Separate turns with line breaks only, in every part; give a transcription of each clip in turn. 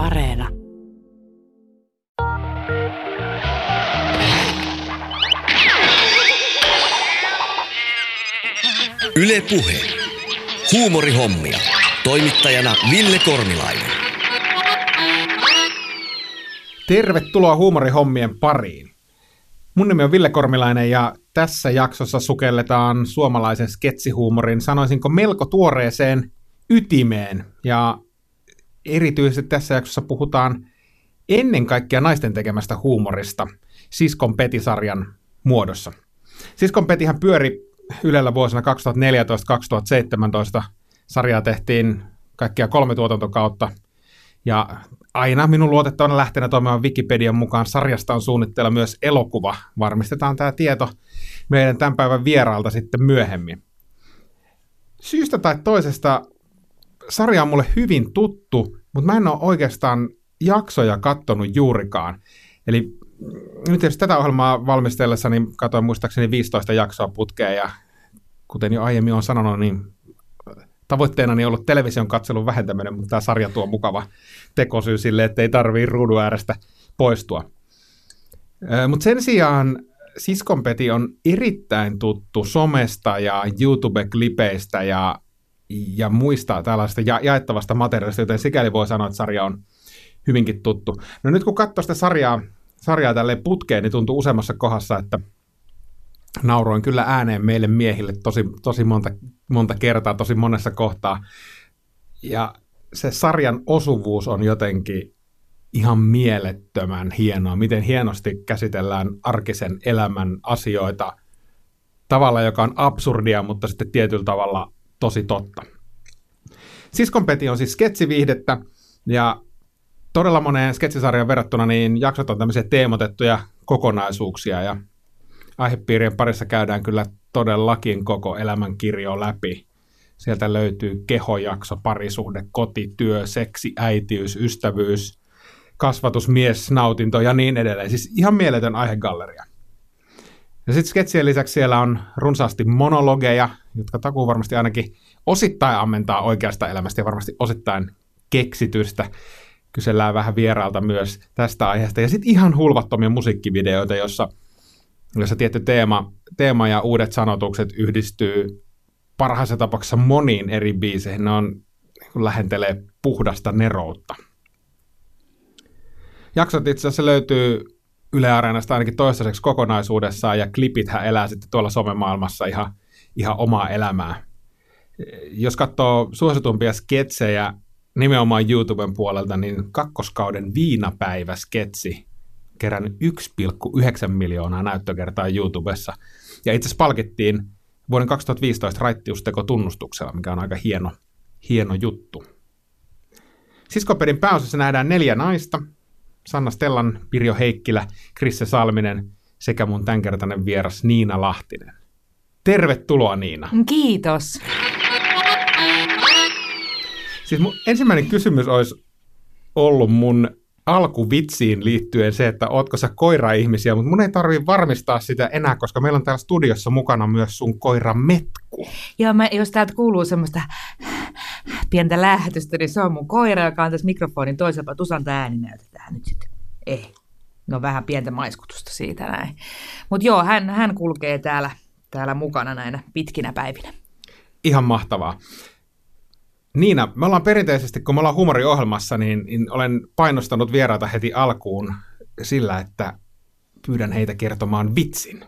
Areena.
Yle Puhe. Huumorihommia. Toimittajana Ville Kornilainen.
Tervetuloa huumorihommien pariin. Mun nimi on Ville Kormilainen ja tässä jaksossa sukelletaan suomalaisen sketsihuumorin, sanoisinko melko tuoreeseen ytimeen. Ja erityisesti tässä jaksossa puhutaan ennen kaikkea naisten tekemästä huumorista Siskon Petisarjan muodossa. Siskon Petihän pyöri Ylellä vuosina 2014-2017. Sarjaa tehtiin kaikkia kolme tuotantokautta. Ja aina minun luotettavana lähteenä toimivan Wikipedian mukaan sarjasta on suunnitteilla myös elokuva. Varmistetaan tämä tieto meidän tämän päivän vieraalta sitten myöhemmin. Syystä tai toisesta sarja on mulle hyvin tuttu, mutta mä en ole oikeastaan jaksoja kattonut juurikaan. Eli nyt jos tätä ohjelmaa valmistellessa, niin katsoin muistaakseni 15 jaksoa putkeen ja kuten jo aiemmin on sanonut, niin tavoitteena on ollut television katselun vähentäminen, mutta tämä sarja tuo mukava tekosyy sille, että ei tarvii ruudun äärestä poistua. Mutta sen sijaan Siskonpeti on erittäin tuttu somesta ja YouTube-klipeistä ja, ja muista tällaista ja, jaettavasta materiaalista, joten sikäli voi sanoa, että sarja on hyvinkin tuttu. No nyt kun katsoo sitä sarjaa, sarjaa tälleen putkeen, niin tuntuu useammassa kohdassa, että nauroin kyllä ääneen meille miehille tosi, tosi monta, monta kertaa, tosi monessa kohtaa. Ja se sarjan osuvuus on jotenkin ihan mielettömän hienoa, miten hienosti käsitellään arkisen elämän asioita tavalla, joka on absurdia, mutta sitten tietyllä tavalla tosi totta. Siskonpeti on siis sketsiviihdettä, ja todella moneen sketsisarjan verrattuna niin jaksot on tämmöisiä teemotettuja kokonaisuuksia, ja aihepiirien parissa käydään kyllä todellakin koko elämän kirjo läpi. Sieltä löytyy kehojakso, parisuhde, koti, työ, seksi, äitiys, ystävyys, kasvatus, mies, nautinto ja niin edelleen. Siis ihan mieletön aihegalleria. Ja sitten sketsien lisäksi siellä on runsaasti monologeja, jotka takuu varmasti ainakin osittain ammentaa oikeasta elämästä ja varmasti osittain keksitystä. Kysellään vähän vieraalta myös tästä aiheesta. Ja sitten ihan hulvattomia musiikkivideoita, jossa – jossa tietty teema, teema ja uudet sanotukset yhdistyy parhaassa tapauksessa moniin eri biiseihin. Ne on, niin lähentelee puhdasta neroutta. Jaksot itse asiassa löytyy Yle Areenasta ainakin toistaiseksi kokonaisuudessaan, ja klipithän elää sitten tuolla somemaailmassa ihan, ihan omaa elämää. Jos katsoo suositumpia sketsejä nimenomaan YouTuben puolelta, niin kakkoskauden viinapäivä-sketsi kerännyt 1,9 miljoonaa näyttökertaa YouTubessa. Ja itse asiassa palkittiin vuoden 2015 raittiusteko tunnustuksella, mikä on aika hieno, hieno juttu. Siskopedin pääosassa nähdään neljä naista. Sanna Stellan, Pirjo Heikkilä, Krisse Salminen sekä mun tämänkertainen vieras Niina Lahtinen. Tervetuloa Niina.
Kiitos.
Siis mun ensimmäinen kysymys olisi ollut mun alkuvitsiin liittyen se, että ootko sä koira-ihmisiä, mutta mun ei tarvi varmistaa sitä enää, koska meillä on täällä studiossa mukana myös sun koira Metku.
Joo, mä, jos täältä kuuluu semmoista pientä lähtöstä, niin se on mun koira, joka on tässä mikrofonin toisella Tusanta ääni näytetään nyt sitten. Ei. No vähän pientä maiskutusta siitä näin. Mutta joo, hän, hän kulkee täällä, täällä mukana näinä pitkinä päivinä.
Ihan mahtavaa. Niina, me ollaan perinteisesti, kun me ollaan humoriohjelmassa, niin, niin olen painostanut vieraita heti alkuun sillä, että pyydän heitä kertomaan vitsin.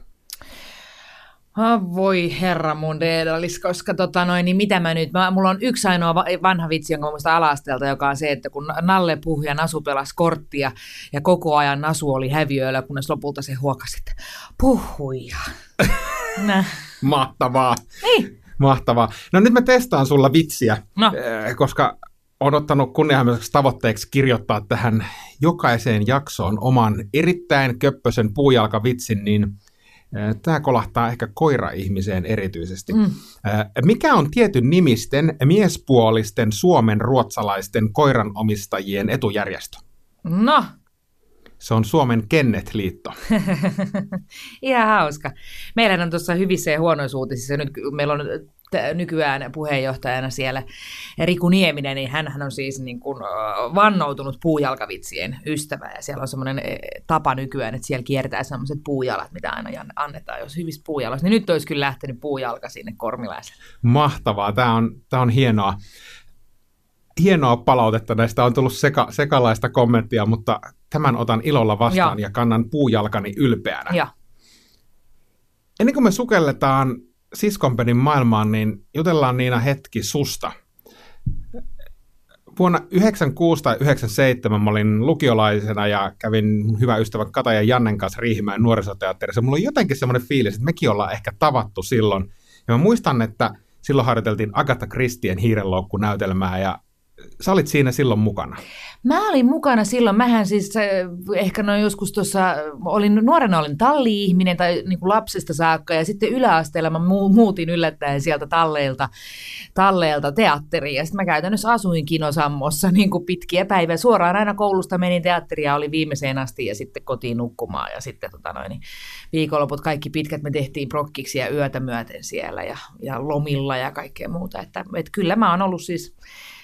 Oh, voi herra mun deedalis, koska tota noin, niin mitä mä nyt, mä, mulla on yksi ainoa vanha vitsi, jonka muista alastelta, joka on se, että kun Nalle puhui ja Nasu pelasi korttia ja koko ajan Nasu oli häviöillä, kunnes lopulta se huokasi, että puhuja.
Mahtavaa.
Niin.
Mahtavaa. No nyt mä testaan sulla vitsiä,
No.
eh, koska on ottanut kunnianhimoiseksi tavoitteeksi kirjoittaa tähän jokaiseen jaksoon oman erittäin köppösen puujalkavitsin, niin tämä kolahtaa ehkä koira-ihmiseen erityisesti.
Mm.
Eh, Mikä on tietyn nimisten, miespuolisten, suomen ruotsalaisten koiranomistajien etujärjestö?
No,
Se on Suomen Kennet-liitto.
Ihan hauska. Meillä on tuossa hyvissä ja huonoissa uutisissa. Nyt meillä on nykyään puheenjohtajana siellä Riku Nieminen, niin hän on siis niin kuin vannoutunut puujalkavitsien ystävä ja siellä on semmoinen tapa nykyään, että siellä kiertää semmoiset puujalat, mitä aina annetaan, jos hyvistä puujalasta, niin nyt olisi kyllä lähtenyt puujalka sinne kormilaiselle.
Mahtavaa, tämä on, tämä on hienoa. Hienoa palautetta näistä on tullut seka, sekalaista kommenttia, mutta tämän otan ilolla vastaan ja, ja kannan puujalkani ylpeänä.
Ja.
Ennen kuin me sukelletaan Siskonpenin maailmaan, niin jutellaan Niina hetki susta. Vuonna 1996 tai 1997 mä olin lukiolaisena ja kävin hyvä ystävä Kata ja Jannen kanssa Riihimäen nuorisoteatterissa. Mulla on jotenkin semmoinen fiilis, että mekin ollaan ehkä tavattu silloin. Ja mä muistan, että silloin harjoiteltiin Agatha Christien hiirenloukkunäytelmää ja sä olit siinä silloin mukana.
Mä olin mukana silloin, mähän siis ehkä noin joskus tuossa, olin nuorena olin talli-ihminen tai niin kuin lapsesta saakka ja sitten yläasteella mä muutin yllättäen sieltä talleilta, talleilta teatteriin ja sitten mä käytännössä asuin kinosammossa niin kuin pitkiä päiviä. Suoraan aina koulusta menin teatteria, oli viimeiseen asti ja sitten kotiin nukkumaan ja sitten tota noin, niin viikonloput kaikki pitkät me tehtiin prokkiksi ja yötä myöten siellä ja, ja lomilla ja kaikkea muuta. Että, että kyllä mä oon ollut siis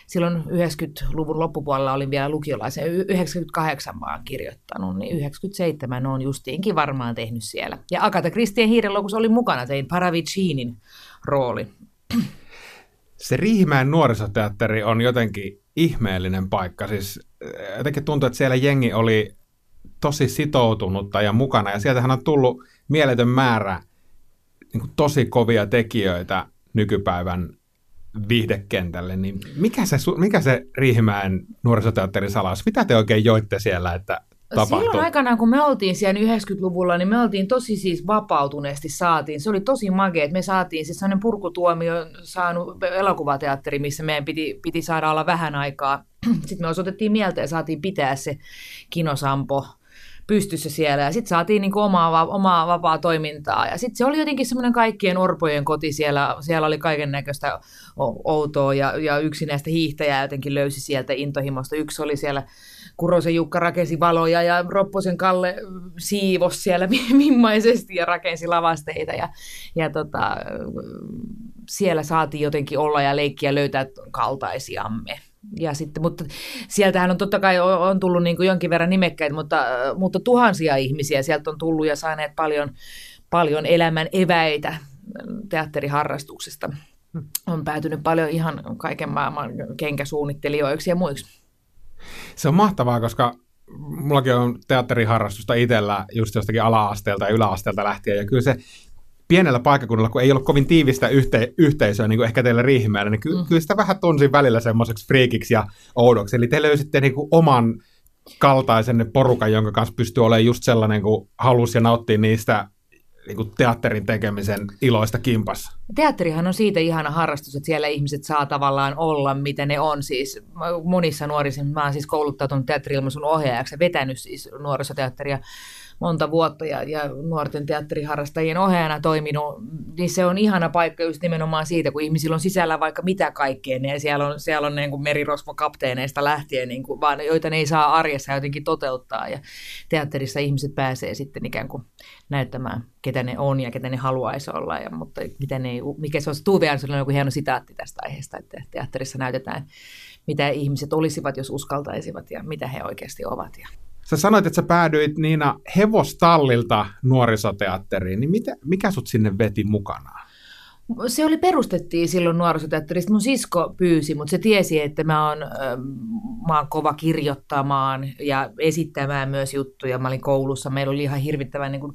silloin 90-luvun loppupuolella olin vielä lukiolaisen, 98 mä oon kirjoittanut, niin 97 on justiinkin varmaan tehnyt siellä. Ja Agatha Christien hiirenloukussa olin mukana, tein Paravicinin rooli.
Se Riihimäen nuorisoteatteri on jotenkin ihmeellinen paikka. Siis eh, jotenkin tuntuu, että siellä jengi oli tosi sitoutunutta ja mukana. Ja sieltähän on tullut mieletön määrä niin tosi kovia tekijöitä nykypäivän viihdekentälle, niin mikä se, mikä se Riihimäen nuorisoteatterin salaus, mitä te oikein joitte siellä, että tapahtui?
Silloin aikanaan, kun me oltiin siellä 90-luvulla, niin me oltiin tosi siis vapautuneesti saatiin. Se oli tosi magea, että me saatiin siis sellainen purkutuomio saanut elokuvateatteri, missä meidän piti, piti saada olla vähän aikaa. Sitten me osoitettiin mieltä ja saatiin pitää se kinosampo pystyssä siellä. Ja sitten saatiin niin omaa, omaa vapaa toimintaa. Ja sitten se oli jotenkin semmoinen kaikkien orpojen koti siellä. Siellä oli kaiken näköistä outoa ja, ja yksi näistä hiihtäjää jotenkin löysi sieltä intohimosta. Yksi oli siellä Kurosen Jukka rakensi valoja ja Ropposen Kalle siivos siellä mimmaisesti ja rakensi lavasteita. Ja, ja tota, siellä saatiin jotenkin olla ja leikkiä löytää kaltaisiamme ja sitten, mutta sieltähän on totta kai on tullut niin kuin jonkin verran nimekkäitä, mutta, mutta tuhansia ihmisiä sieltä on tullut ja saaneet paljon, paljon elämän eväitä teatteriharrastuksesta. On päätynyt paljon ihan kaiken maailman kenkäsuunnittelijoiksi ja muiksi.
Se on mahtavaa, koska mullakin on teatteriharrastusta itsellä just jostakin ala-asteelta ja yläasteelta lähtien, ja kyllä se pienellä paikkakunnalla, kun ei ollut kovin tiivistä yhte- yhteisöä, niin kuin ehkä teillä Riihimäellä, niin ky- mm. kyllä sitä vähän tunsin välillä semmoiseksi friikiksi ja oudoksi. Eli te löysitte niin kuin oman kaltaisenne porukan, jonka kanssa pystyy olemaan just sellainen, kun halusi ja nauttii niistä niin kuin teatterin tekemisen iloista kimpassa.
Teatterihan on siitä ihana harrastus, että siellä ihmiset saa tavallaan olla, mitä ne on. Siis monissa nuorissa, mä oon siis kouluttautunut teatteri-ilmaisun ohjaajaksi ja vetänyt siis nuorisoteatteria monta vuotta ja, ja nuorten teatteriharrastajien ohjaajana toiminut, niin se on ihana paikka just nimenomaan siitä, kun ihmisillä on sisällä vaikka mitä kaikkea, niin siellä on, siellä on niin kuin merirosvokapteeneista lähtien, niin kuin, vaan joita ne ei saa arjessa jotenkin toteuttaa ja teatterissa ihmiset pääsee sitten ikään kuin näyttämään, ketä ne on ja ketä ne haluaisi olla, ja, mutta miten ne, mikä se on, Tuve on joku hieno sitaatti tästä aiheesta, että teatterissa näytetään, mitä ihmiset olisivat, jos uskaltaisivat ja mitä he oikeasti ovat. Ja
Sä sanoit, että sä päädyit Niina hevostallilta nuorisoteatteriin, niin mitä, mikä sut sinne veti mukanaan?
Se oli perustettiin silloin nuorisoteatterista. Mun sisko pyysi, mutta se tiesi, että mä oon, mä oon kova kirjoittamaan ja esittämään myös juttuja. Mä olin koulussa, meillä oli ihan hirvittävän niin kuin,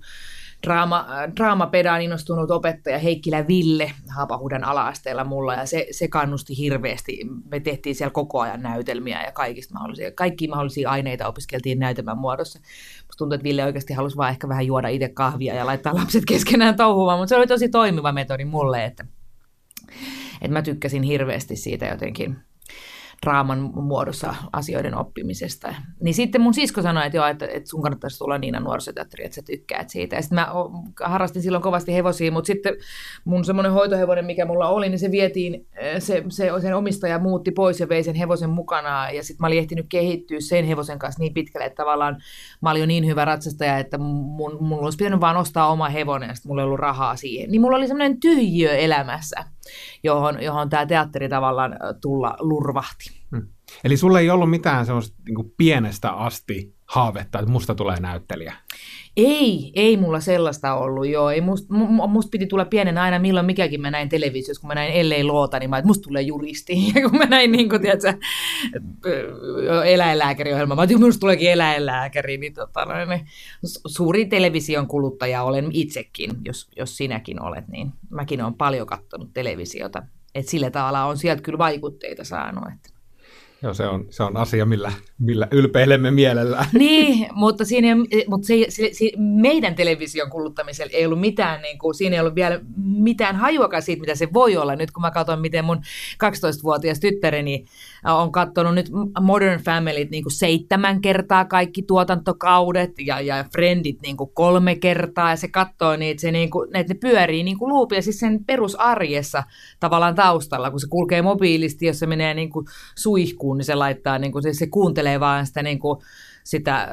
draama, draamapedaan innostunut opettaja Heikkilä Ville Haapahudan ala-asteella mulla, ja se, se kannusti hirveästi. Me tehtiin siellä koko ajan näytelmiä ja kaikista mahdollisia, kaikki mahdollisia aineita opiskeltiin näytelmän muodossa. Musta tuntuu, että Ville oikeasti halusi vaan ehkä vähän juoda itse kahvia ja laittaa lapset keskenään touhumaan, mutta se oli tosi toimiva metodi mulle, että, että mä tykkäsin hirveästi siitä jotenkin draaman muodossa asioiden oppimisesta. Niin sitten mun sisko sanoi, että joo, että, että sun kannattaisi tulla Niina nuorisoteatteri, että sä tykkäät siitä. Ja sitten mä harrastin silloin kovasti hevosia, mutta sitten mun semmoinen hoitohevonen, mikä mulla oli, niin se vietiin, se, se, sen omistaja muutti pois ja vei sen hevosen mukanaan. Ja sitten mä olin ehtinyt kehittyä sen hevosen kanssa niin pitkälle, että tavallaan mä olin jo niin hyvä ratsastaja, että mun, mun olisi pitänyt vaan ostaa oma hevonen ja sitten mulla ei ollut rahaa siihen. Niin mulla oli semmoinen tyhjiö elämässä johon, johon tämä teatteri tavallaan tulla lurvahti. Hmm.
Eli sulla ei ollut mitään semmoista niin pienestä asti haavetta, että musta tulee näyttelijä?
Ei, ei mulla sellaista ollut, joo. Ei must, must piti tulla pienen aina milloin mikäkin mä näin televisiossa, kun mä näin ellei loota, niin mä, että musta tulee juristi. Ja kun mä näin niin kuin, tiedätkö, eläinlääkäriohjelma, mä että musta tuleekin eläinlääkäri, niin, tota, niin suuri television kuluttaja olen itsekin, jos, jos sinäkin olet, niin mäkin olen paljon katsonut televisiota. Et sillä tavalla on sieltä kyllä vaikutteita saanut. Että.
Joo, se on, se on asia, millä, millä ylpeilemme mielellään.
Niin, mutta, siinä, mutta se, se, se, meidän television kuluttamisella ei ollut mitään, niin kuin, siinä ei ollut vielä mitään hajuakaan siitä, mitä se voi olla. Nyt kun mä katson, miten mun 12-vuotias tyttäreni on katsonut nyt Modern Family niin kuin seitsemän kertaa kaikki tuotantokaudet ja, ja Friendit niin kuin kolme kertaa. Ja se katsoo niitä, se niin kuin, että ne pyörii niin kuin luupia siis sen perusarjessa tavallaan taustalla, kun se kulkee mobiilisti, jos se menee niin kuin suihkuun, niin se laittaa, niin kuin, se, se kuuntelee vaan sitä, niin kuin, sitä äh,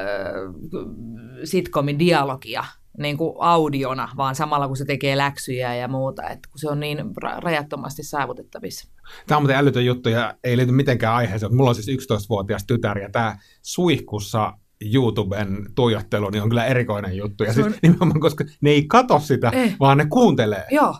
sitcomin dialogia niin kuin audiona, vaan samalla kun se tekee läksyjä ja muuta, että kun se on niin rajattomasti saavutettavissa.
Tämä on muuten älytön juttu ja ei liity mitenkään aiheeseen. Mulla on siis 11-vuotias tytär ja tämä suihkussa YouTuben tuijottelu niin on kyllä erikoinen juttu. Ja siis on... nimenomaan, koska ne ei katso sitä, eh. vaan ne kuuntelee.
Joo,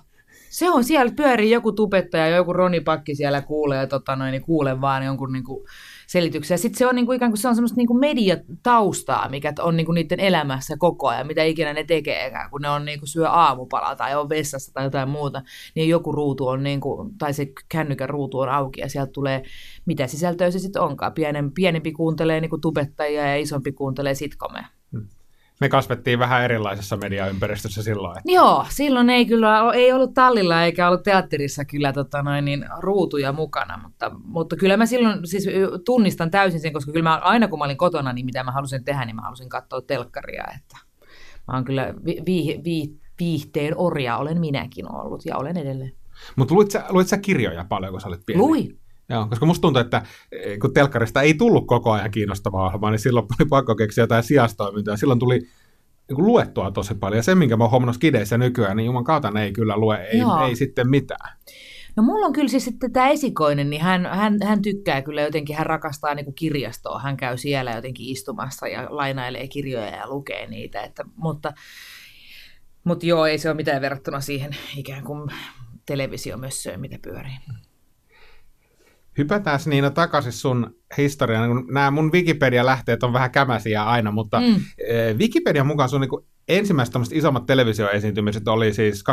se on siellä, pyörii joku tubettaja, joku Roni Pakki siellä kuulee, tota noin, niin kuulee vaan jonkun niin kuin, selityksiä. Sitten se on niin kuin, ikään kuin se on semmoista niin kuin mediataustaa, mikä on niin kuin niiden elämässä koko ajan, mitä ikinä ne tekee, kun ne on niin kuin syö aamupalaa tai on vessassa tai jotain muuta, niin joku ruutu on niin kuin, tai se kännykän ruutu on auki ja sieltä tulee, mitä sisältöä se sitten onkaan. Pienen, pienempi kuuntelee niin kuin tubettajia ja isompi kuuntelee sitkomea.
Me kasvettiin vähän erilaisessa mediaympäristössä silloin. Että...
Joo, silloin ei kyllä ei ollut tallilla eikä ollut teatterissa kyllä tota noin, niin, ruutuja mukana, mutta, mutta kyllä mä silloin siis tunnistan täysin sen, koska kyllä mä, aina kun mä olin kotona, niin mitä mä halusin tehdä, niin mä halusin katsoa telkkaria, että mä oon kyllä vi, vi, vi, viihteen orja olen minäkin ollut ja olen edelleen.
Mutta luit, sä, luit sä kirjoja paljon, kun sä olit pieni?
Lui.
Joo, koska musta tuntuu, että eh, kun telkkarista ei tullut koko ajan kiinnostavaa ohjelmaa, niin silloin oli pakko keksiä jotain sijastoimintaa. Silloin tuli niin luettua tosi paljon. Ja se, minkä mä oon huomannut skideissä nykyään, niin juman kautta ne ei kyllä lue, ei, ei sitten mitään.
No mulla on kyllä siis sitten tämä esikoinen, niin hän, hän, hän tykkää kyllä jotenkin, hän rakastaa niin kuin kirjastoa, hän käy siellä jotenkin istumassa ja lainailee kirjoja ja lukee niitä, että, mutta, mutta joo, ei se ole mitään verrattuna siihen ikään kuin televisiomössöön, mitä pyörii.
Hypätään Niina takaisin sun historiaan. Nämä mun Wikipedia-lähteet on vähän kämäsiä aina, mutta mm. Eh, Wikipedian mukaan sun niin ensimmäiset isommat televisioesiintymiset oli siis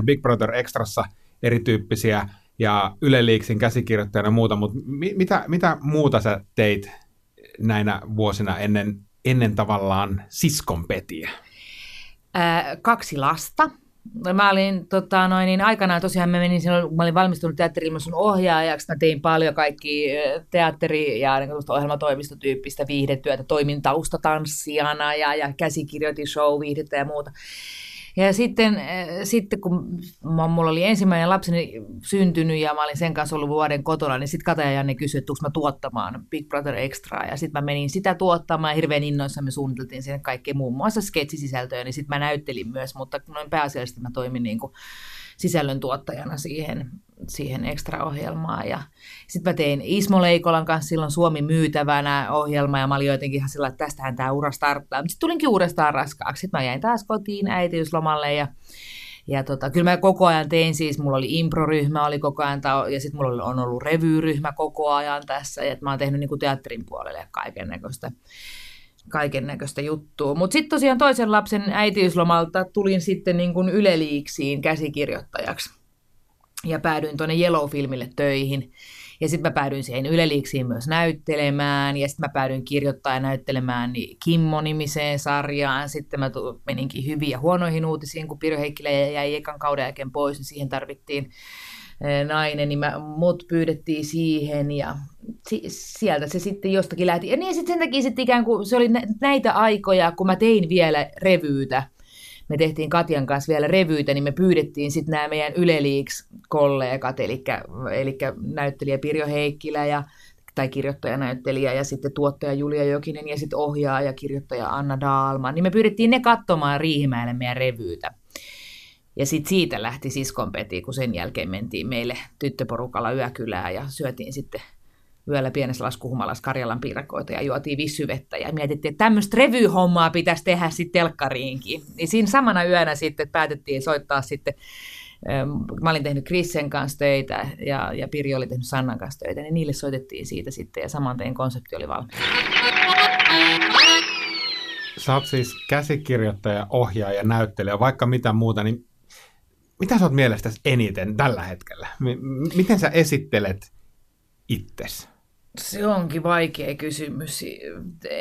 2008-2009 Big Brother Extrassa erityyppisiä ja Yle Leaksin käsikirjoittajana ja muuta, mutta mi- mitä, mitä muuta sä teit näinä vuosina ennen, ennen tavallaan siskonpetiä?
Äh, kaksi lasta mä olin tota, noin, niin aikanaan tosiaan mä menin silloin, mä olin valmistunut teatterilmaisun ohjaajaksi, mä tein paljon kaikki teatteri- ja niin ohjelmatoimistotyyppistä viihdetyötä, toimin taustatanssijana ja, ja käsikirjoitin show-viihdettä ja muuta. Ja sitten, äh, sitten kun mulla oli ensimmäinen lapseni syntynyt ja mä olin sen kanssa ollut vuoden kotona, niin sitten Kata ja Janne kysyi, että mä tuottamaan Big Brother Extraa. Ja sitten mä menin sitä tuottamaan ja hirveän innoissa me suunniteltiin sinne kaikkea muun muassa sketsisisältöä, niin sitten mä näyttelin myös, mutta noin pääasiallisesti mä toimin niin kuin sisällöntuottajana siihen, siihen ekstra-ohjelmaan. Ja sitten mä tein Ismo Leikolan kanssa silloin Suomi myytävänä ohjelma, ja mä olin jotenkin ihan sillä, että tästähän tämä ura starttaa. Sitten tulinkin uudestaan raskaaksi. Sitten mä jäin taas kotiin äitiyslomalle, ja ja tota, kyllä mä koko ajan tein siis, mulla oli improryhmä oli koko ajan, ja sitten mulla on ollut revyryhmä koko ajan tässä, ja mä oon tehnyt niin teatterin puolelle kaiken näköistä kaiken näköistä juttua. Mutta sitten tosiaan toisen lapsen äitiyslomalta tulin sitten niin kuin yleliiksiin käsikirjoittajaksi. Ja päädyin tuonne Yellow-filmille töihin. Ja sitten mä päädyin siihen yleliiksiin myös näyttelemään, ja sitten mä päädyin kirjoittaa ja näyttelemään niin Kimmo-nimiseen sarjaan. Sitten mä meninkin hyviin ja huonoihin uutisiin, kun Pirjo Heikkilä jäi ekan kauden jälkeen pois, niin siihen tarvittiin nainen, niin mä, mut pyydettiin siihen ja si- sieltä se sitten jostakin lähti. Ja niin sitten sen takia sitten ikään kuin se oli näitä aikoja, kun mä tein vielä revyytä, me tehtiin Katjan kanssa vielä revyytä, niin me pyydettiin sitten nämä meidän Yle kollegat eli, eli näyttelijä Pirjo Heikkilä ja tai kirjoittajanäyttelijä ja sitten tuottaja Julia Jokinen ja sitten ohjaaja kirjoittaja Anna Daalman, niin me pyydettiin ne katsomaan Riihimäelle meidän revyytä. Ja sitten siitä lähti siskonpeti, kun sen jälkeen mentiin meille tyttöporukalla yökylään ja syötiin sitten yöllä pienessä laskuhumalassa Karjalan piirakoita ja juotiin vissyvettä ja mietittiin, että tämmöistä revyhommaa pitäisi tehdä sitten telkkariinkin. Niin siinä samana yönä sitten päätettiin soittaa sitten ähm, Mä olin tehnyt Krissen kanssa töitä ja, ja Pirjo oli tehnyt Sannan kanssa töitä, niin niille soitettiin siitä sitten ja saman konsepti oli valmis.
Sä oot siis käsikirjoittaja, ohjaaja, näyttelijä, vaikka mitä muuta, niin mitä sä oot mielestäsi eniten tällä hetkellä? Miten sä esittelet itsesi?
Se onkin vaikea kysymys.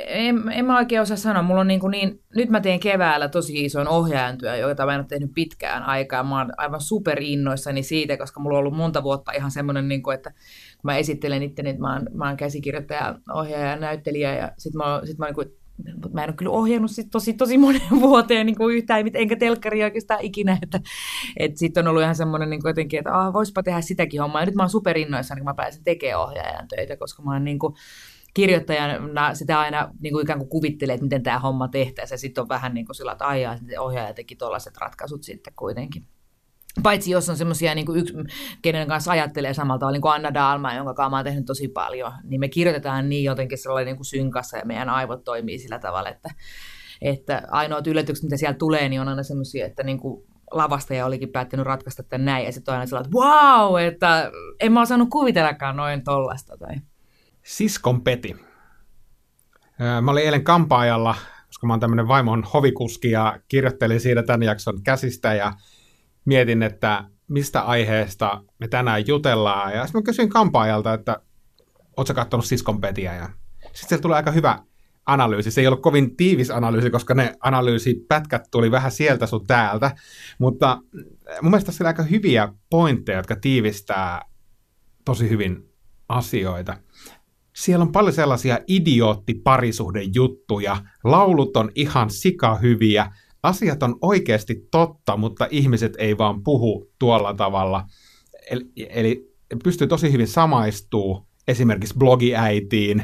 En, en mä oikein osaa sanoa. Mulla on niin, kuin niin nyt mä teen keväällä tosi ison ohjaajantyö, jota mä en ole tehnyt pitkään aikaa. Mä oon aivan innoissani siitä, koska mulla on ollut monta vuotta ihan semmoinen, niin kuin, että kun mä esittelen itteni, että mä oon, mä oon käsikirjoittaja, ohjaaja ja näyttelijä, ja sit mä, sit mä niin kuin, mutta mä en ole kyllä ohjannut sit tosi, tosi monen vuoteen niin kuin yhtään, enkä telkkari oikeastaan ikinä. Että, et sitten on ollut ihan semmoinen niin jotenkin, että ah, voispa tehdä sitäkin hommaa. Ja nyt mä oon superinnoissani, kun mä pääsen tekemään ohjaajan töitä, koska mä oon niin kuin, kirjoittajana sitä aina niin kuin ikään kuin kuvittelee, että miten tämä homma tehtäisiin. Ja sitten on vähän niin kuin sillä, että aijaa, ohjaaja teki tuollaiset ratkaisut sitten kuitenkin. Paitsi jos on semmoisia, niin yksi, kenen kanssa ajattelee samalla tavalla, niin kuin Anna Dalma, jonka kanssa mä oon tehnyt tosi paljon, niin me kirjoitetaan niin jotenkin sellainen niin kuin synkassa ja meidän aivot toimii sillä tavalla, että, että ainoat yllätykset, mitä siellä tulee, niin on aina semmoisia, että niin kuin lavastaja olikin päättänyt ratkaista tämän näin, ja sitten on aina sellainen, että wow, että en mä osannut kuvitellakaan noin tollasta. Tai...
Siskon Peti. Mä olin eilen kampaajalla, koska mä oon tämmöinen vaimon hovikuski, ja kirjoittelin siitä tämän jakson käsistä, ja mietin, että mistä aiheesta me tänään jutellaan. Ja sitten mä kysyin kampaajalta, että ootko katsonut siskon petiä? Ja sitten tuli aika hyvä analyysi. Se ei ollut kovin tiivis analyysi, koska ne analyysipätkät tuli vähän sieltä sun täältä. Mutta mun mielestä siellä aika hyviä pointteja, jotka tiivistää tosi hyvin asioita. Siellä on paljon sellaisia idioottiparisuhdejuttuja, laulut on ihan sikahyviä, asiat on oikeasti totta, mutta ihmiset ei vaan puhu tuolla tavalla. Eli, eli pystyy tosi hyvin samaistuu esimerkiksi blogiäitiin.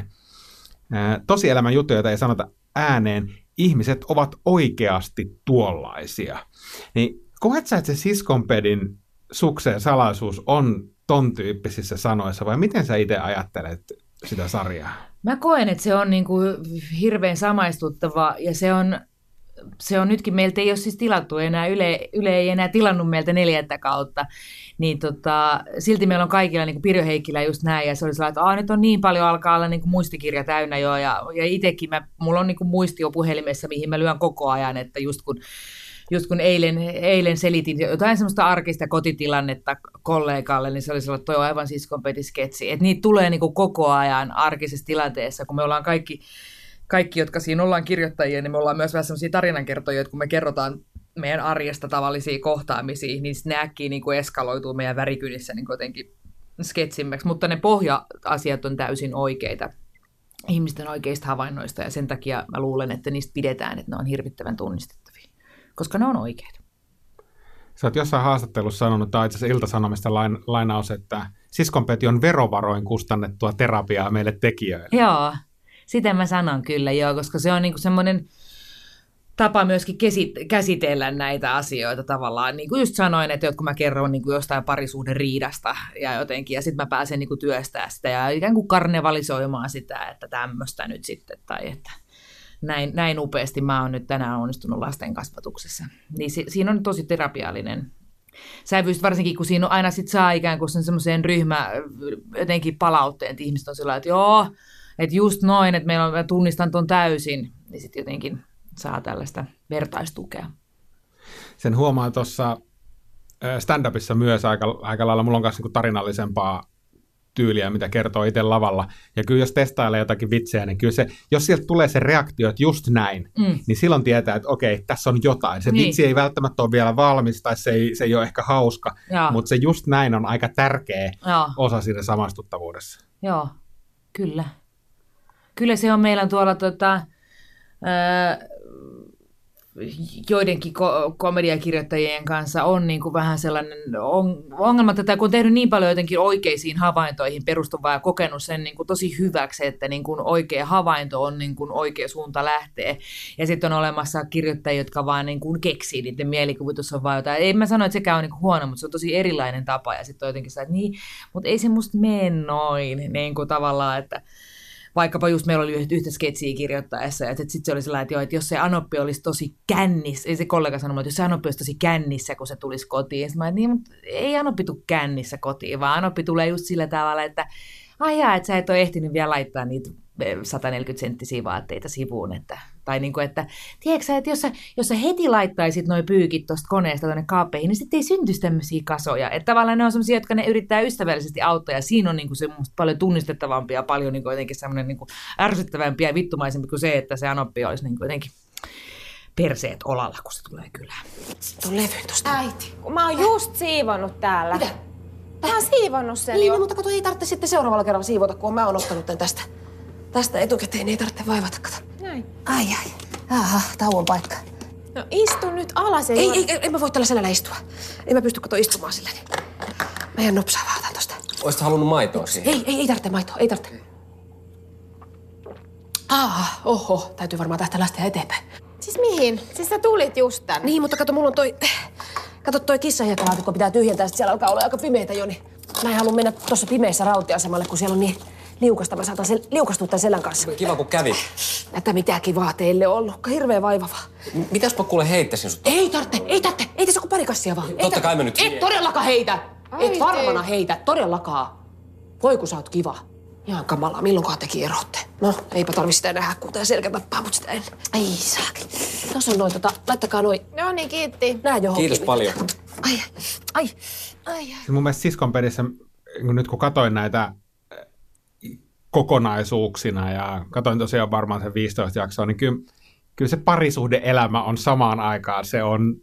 Tosielämän juttuja, joita ei sanota ääneen, ihmiset ovat oikeasti tuollaisia. Niin koet sä, että se siskonpedin sukseen salaisuus on ton tyyppisissä sanoissa, vai miten sä itse ajattelet sitä sarjaa?
Mä koen, että se on niin kuin hirveän samaistuttava ja se on se on nytkin, meiltä ei ole siis tilattu enää, Yle, Yle ei enää tilannut meiltä neljättä kautta, niin tota, silti meillä on kaikilla, niin kuin Pirjo Heikkilä just näin, ja se oli sellainen, että nyt on niin paljon alkaa olla niin kuin muistikirja täynnä jo, ja, ja itsekin mä, mulla on niin kuin muistio puhelimessa, mihin mä lyön koko ajan, että just kun just kun eilen, eilen selitin jotain semmoista arkista kotitilannetta kollegalle, niin se oli sellainen, että toi on aivan siskonpetisketsi. Että niitä tulee niin kuin koko ajan arkisessa tilanteessa, kun me ollaan kaikki kaikki, jotka siinä ollaan kirjoittajia, niin me ollaan myös vähän sellaisia tarinankertojia, että kun me kerrotaan meidän arjesta tavallisia kohtaamisia, niin ne äkkiä niin kuin eskaloituu meidän värikynissä niin jotenkin sketsimmäksi. Mutta ne pohja-asiat on täysin oikeita ihmisten oikeista havainnoista, ja sen takia mä luulen, että niistä pidetään, että ne on hirvittävän tunnistettavia, koska ne on oikeita.
Sä oot jossain haastattelussa sanonut, tai itse asiassa Ilta-Sanomista lain, lainaus, että siskonpeti on verovaroin kustannettua terapiaa meille tekijöille.
Joo, sitä mä sanon kyllä joo, koska se on niinku semmoinen tapa myöskin käsitellä näitä asioita tavallaan. Niin kuin just sanoin, että jotkut mä kerron niin kuin jostain parisuuden riidasta ja jotenkin, ja sitten mä pääsen niin kuin työstää sitä ja ikään kuin karnevalisoimaan sitä, että tämmöistä nyt sitten, tai että näin, näin upeasti mä oon nyt tänään onnistunut lasten kasvatuksessa. Niin si, siinä on tosi terapiallinen sävyys, varsinkin kun siinä on aina sit saa ikään kuin sen semmoiseen ryhmä jotenkin palautteen, että ihmiset on sillä että joo, että just noin, että meillä on, mä tunnistan ton täysin, niin sitten jotenkin saa tällaista vertaistukea.
Sen huomaa tuossa stand-upissa myös aika, aika lailla, mulla on myös niin tarinallisempaa tyyliä, mitä kertoo itse lavalla. Ja kyllä jos testailee jotakin vitsejä, niin kyllä se, jos sieltä tulee se reaktio, että just näin, mm. niin silloin tietää, että okei, tässä on jotain. Se niin. vitsi ei välttämättä ole vielä valmis tai se ei, se ei ole ehkä hauska, Joo. mutta se just näin on aika tärkeä Joo. osa siinä samastuttavuudessa.
Joo, kyllä kyllä se on meillä tuolla tota, ää, joidenkin ko- komediakirjoittajien kanssa on niin kuin vähän sellainen on, ongelma, että kun on tehnyt niin paljon jotenkin oikeisiin havaintoihin perustuvaa ja kokenut sen niin kuin tosi hyväksi, että niin kuin oikea havainto on niin kuin oikea suunta lähtee. Ja sitten on olemassa kirjoittajia, jotka vaan niin kuin keksii, niiden mielikuvitus on vaan jotain. Ei mä sano, että sekään on niin kuin huono, mutta se on tosi erilainen tapa. Ja sitten on jotenkin sitä, että niin, mutta ei se musta mene noin, niin kuin tavallaan, että vaikkapa just meillä oli yhtä sketsiä kirjoittaessa, ja sitten se oli sellainen, että, joo, että jos se Anoppi olisi tosi kännissä, ei se kollega sanoi, että jos se Anoppi olisi tosi kännissä, kun se tulisi kotiin, mä että niin, mutta ei Anoppi tule kännissä kotiin, vaan Anoppi tulee just sillä tavalla, että ai jaa, että sä et ole ehtinyt vielä laittaa niitä 140 senttisiä vaatteita sivuun. Että, tai niin kuin, että tiedätkö että jos sä, jos sä heti laittaisit noin pyykit tuosta koneesta tuonne kaappeihin, niin sitten ei syntyisi tämmöisiä kasoja. Että tavallaan ne on sellaisia, jotka ne yrittää ystävällisesti auttaa, ja siinä on niin kuin se paljon tunnistettavampi ja paljon niin kuin jotenkin semmoinen niin kuin ärsyttävämpi ja vittumaisempi kuin se, että se anoppi olisi niin kuin jotenkin perseet olalla, kun se tulee kylään.
Tuon levyn tosta.
Äiti, kun mä oon just siivonnut täällä.
Mitä?
Mä oon siivonnut sen
Niin,
jo.
no, mutta kato, ei tarvitse sitten seuraavalla kerralla siivota, kun mä oon ottanut tän tästä. Tästä etukäteen ei tarvitse vaivata, kato.
Näin.
Ai ai. Aha, tauon paikka.
No istu nyt alas
Ei, ei, ei, en mä voi tällä selällä istua. En mä pysty kato istumaan sillä. Niin. Mä jään nopsaa vaan otan tosta.
Oisit halunnut maitoa siihen?
Ei, ei, ei tarvitse maitoa, ei tarvitse. Ah, oho, täytyy varmaan tästä lähteä eteenpäin.
Siis mihin? Siis sä tulit just tänne.
Niin, mutta kato, mulla on toi... Kato, toi kissanhiekalaatikko pitää tyhjentää, sit siellä alkaa olla aika pimeitä jo, niin mä en halua mennä tuossa pimeässä rautiasemalle, kun siellä on niin liukasta. Mä saatan sel- liukastua tän selän kanssa.
Kiva kun kävit.
Tätä mitään kivaa teille ollut. Hirveä vaivava.
M- Mitäs mä kuule heittäisin sut?
Ei tarvitse, ei tarvitse. Ei tässä kuin pari kassia vaan. Ei
Totta kai mä nyt-
Et todellakaan heitä.
Äiti.
Et varmana heitä, todellakaan. Voi kun sä oot kiva. Ihan kamalaa, milloinkaan teki erotte. No, eipä tarvi sitä nähdä, kun tää selkä tappaa mut sitä ennen. Ai saakeli. Tuossa on noin, tota, laittakaa noin.
No niin, kiitti.
Nää johonkin.
Kiitos paljon.
Ai, ai, ai, ai.
Siis mun mielestä siskon pelissä, kun nyt kun katoin näitä kokonaisuuksina ja katoin tosiaan varmaan sen 15 jaksoa, niin kyllä, kyllä se parisuhde-elämä on samaan aikaan. Se on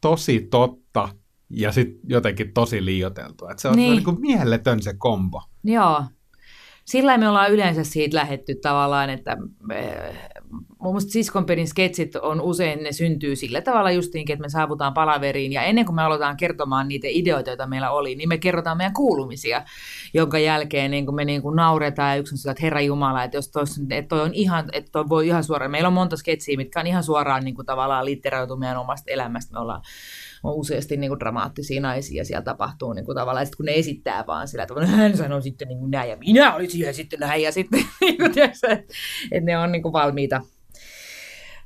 tosi totta ja sitten jotenkin tosi liioteltua. Et se on
Niin.
niin. kuin mieletön se kombo.
Joo. Sillä me ollaan yleensä siitä lähetty tavallaan, että eh, mun mielestä siskonperin sketsit on usein, ne syntyy sillä tavalla justiinkin, että me saavutaan palaveriin. Ja ennen kuin me aloitetaan kertomaan niitä ideoita, joita meillä oli, niin me kerrotaan meidän kuulumisia, jonka jälkeen niin kuin me niin kuin nauretaan ja yksi on sillä, että Herra Jumala, että jos toi, että toi on ihan, että toi voi ihan suoraan, meillä on monta sketsiä, mitkä on ihan suoraan niin kuin tavallaan litteroitu meidän omasta elämästä, me ollaan on useasti niin kuin dramaattisia naisia, siellä tapahtuu niin kuin tavallaan, ja sit kun ne esittää vaan sillä, että hän sanoi sitten niin kuin näin, ja minä olin siihen sitten näin, ja sitten niin kuin, tiedätkö, että, että ne on niin kuin valmiita,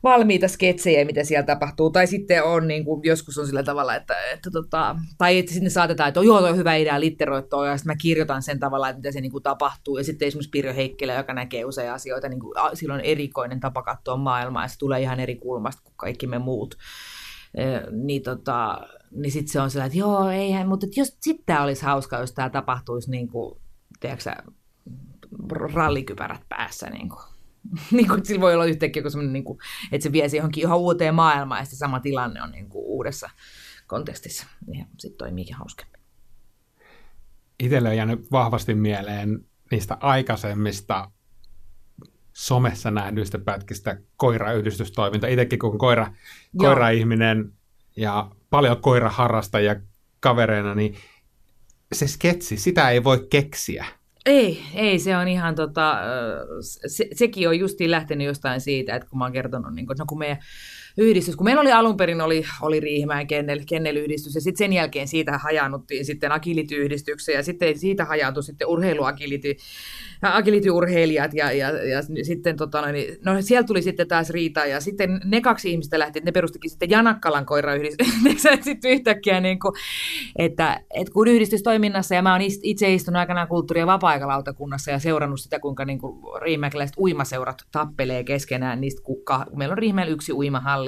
valmiita sketsejä, mitä siellä tapahtuu. Tai sitten on niin kuin, joskus on sillä tavalla, että, että tota, tai että sitten saatetaan, että joo, toi on hyvä idea litteroittua, ja sitten mä kirjoitan sen tavalla, että mitä se niin kuin, tapahtuu. Ja sitten esimerkiksi Pirjo Heikkilä, joka näkee usein asioita, niin kuin, on erikoinen tapa katsoa maailmaa, ja se tulee ihan eri kulmasta kuin kaikki me muut. Eh, niin, tota, niin sitten se on sellainen, että joo, eihän, mutta jos sitten tämä olisi hauska, jos tämä tapahtuisi niin kuin, tiedätkö rallikypärät päässä. Niin kuin. niin kuin, sillä voi olla yhtäkkiä joku semmoinen, niin kuin, että se vie se johonkin ihan uuteen maailmaan ja se sama tilanne on niin kuin, uudessa kontekstissa. Niin sitten toimiikin hauskemmin.
Itselle on jäänyt vahvasti mieleen niistä aikaisemmista somessa nähdyistä pätkistä koirayhdistystoiminta. Itsekin kun koira,
Joo.
koira-ihminen ja paljon koiraharrastajia kavereina, niin se sketsi, sitä ei voi keksiä.
Ei, ei, se on ihan tota, se, sekin on justiin lähtenyt jostain siitä, että kun mä oon kertonut, niin kun, no kun meidän yhdistys, kun meillä oli alun perin oli, oli Riihimäen kennel, kennelyhdistys ja sitten sen jälkeen siitä hajaannuttiin sitten agility-yhdistykseen ja sitten siitä hajaantui sitten urheiluagility, agility-urheilijat ja, ja, ja sitten tota, niin- no siellä tuli sitten taas riita ja sitten ne kaksi ihmistä lähti, että ne perustikin sitten Janakkalan koirayhdistyksen sitten yhtäkkiä niin kuin, että, että kun yhdistystoiminnassa ja mä oon itse istunut aikanaan kulttuuri- ja vapaa-aikalautakunnassa ja seurannut sitä, kuinka niin kuin uimaseurat tappelee keskenään niistä, kun ka- meillä on Riihimäellä yksi uimahalli,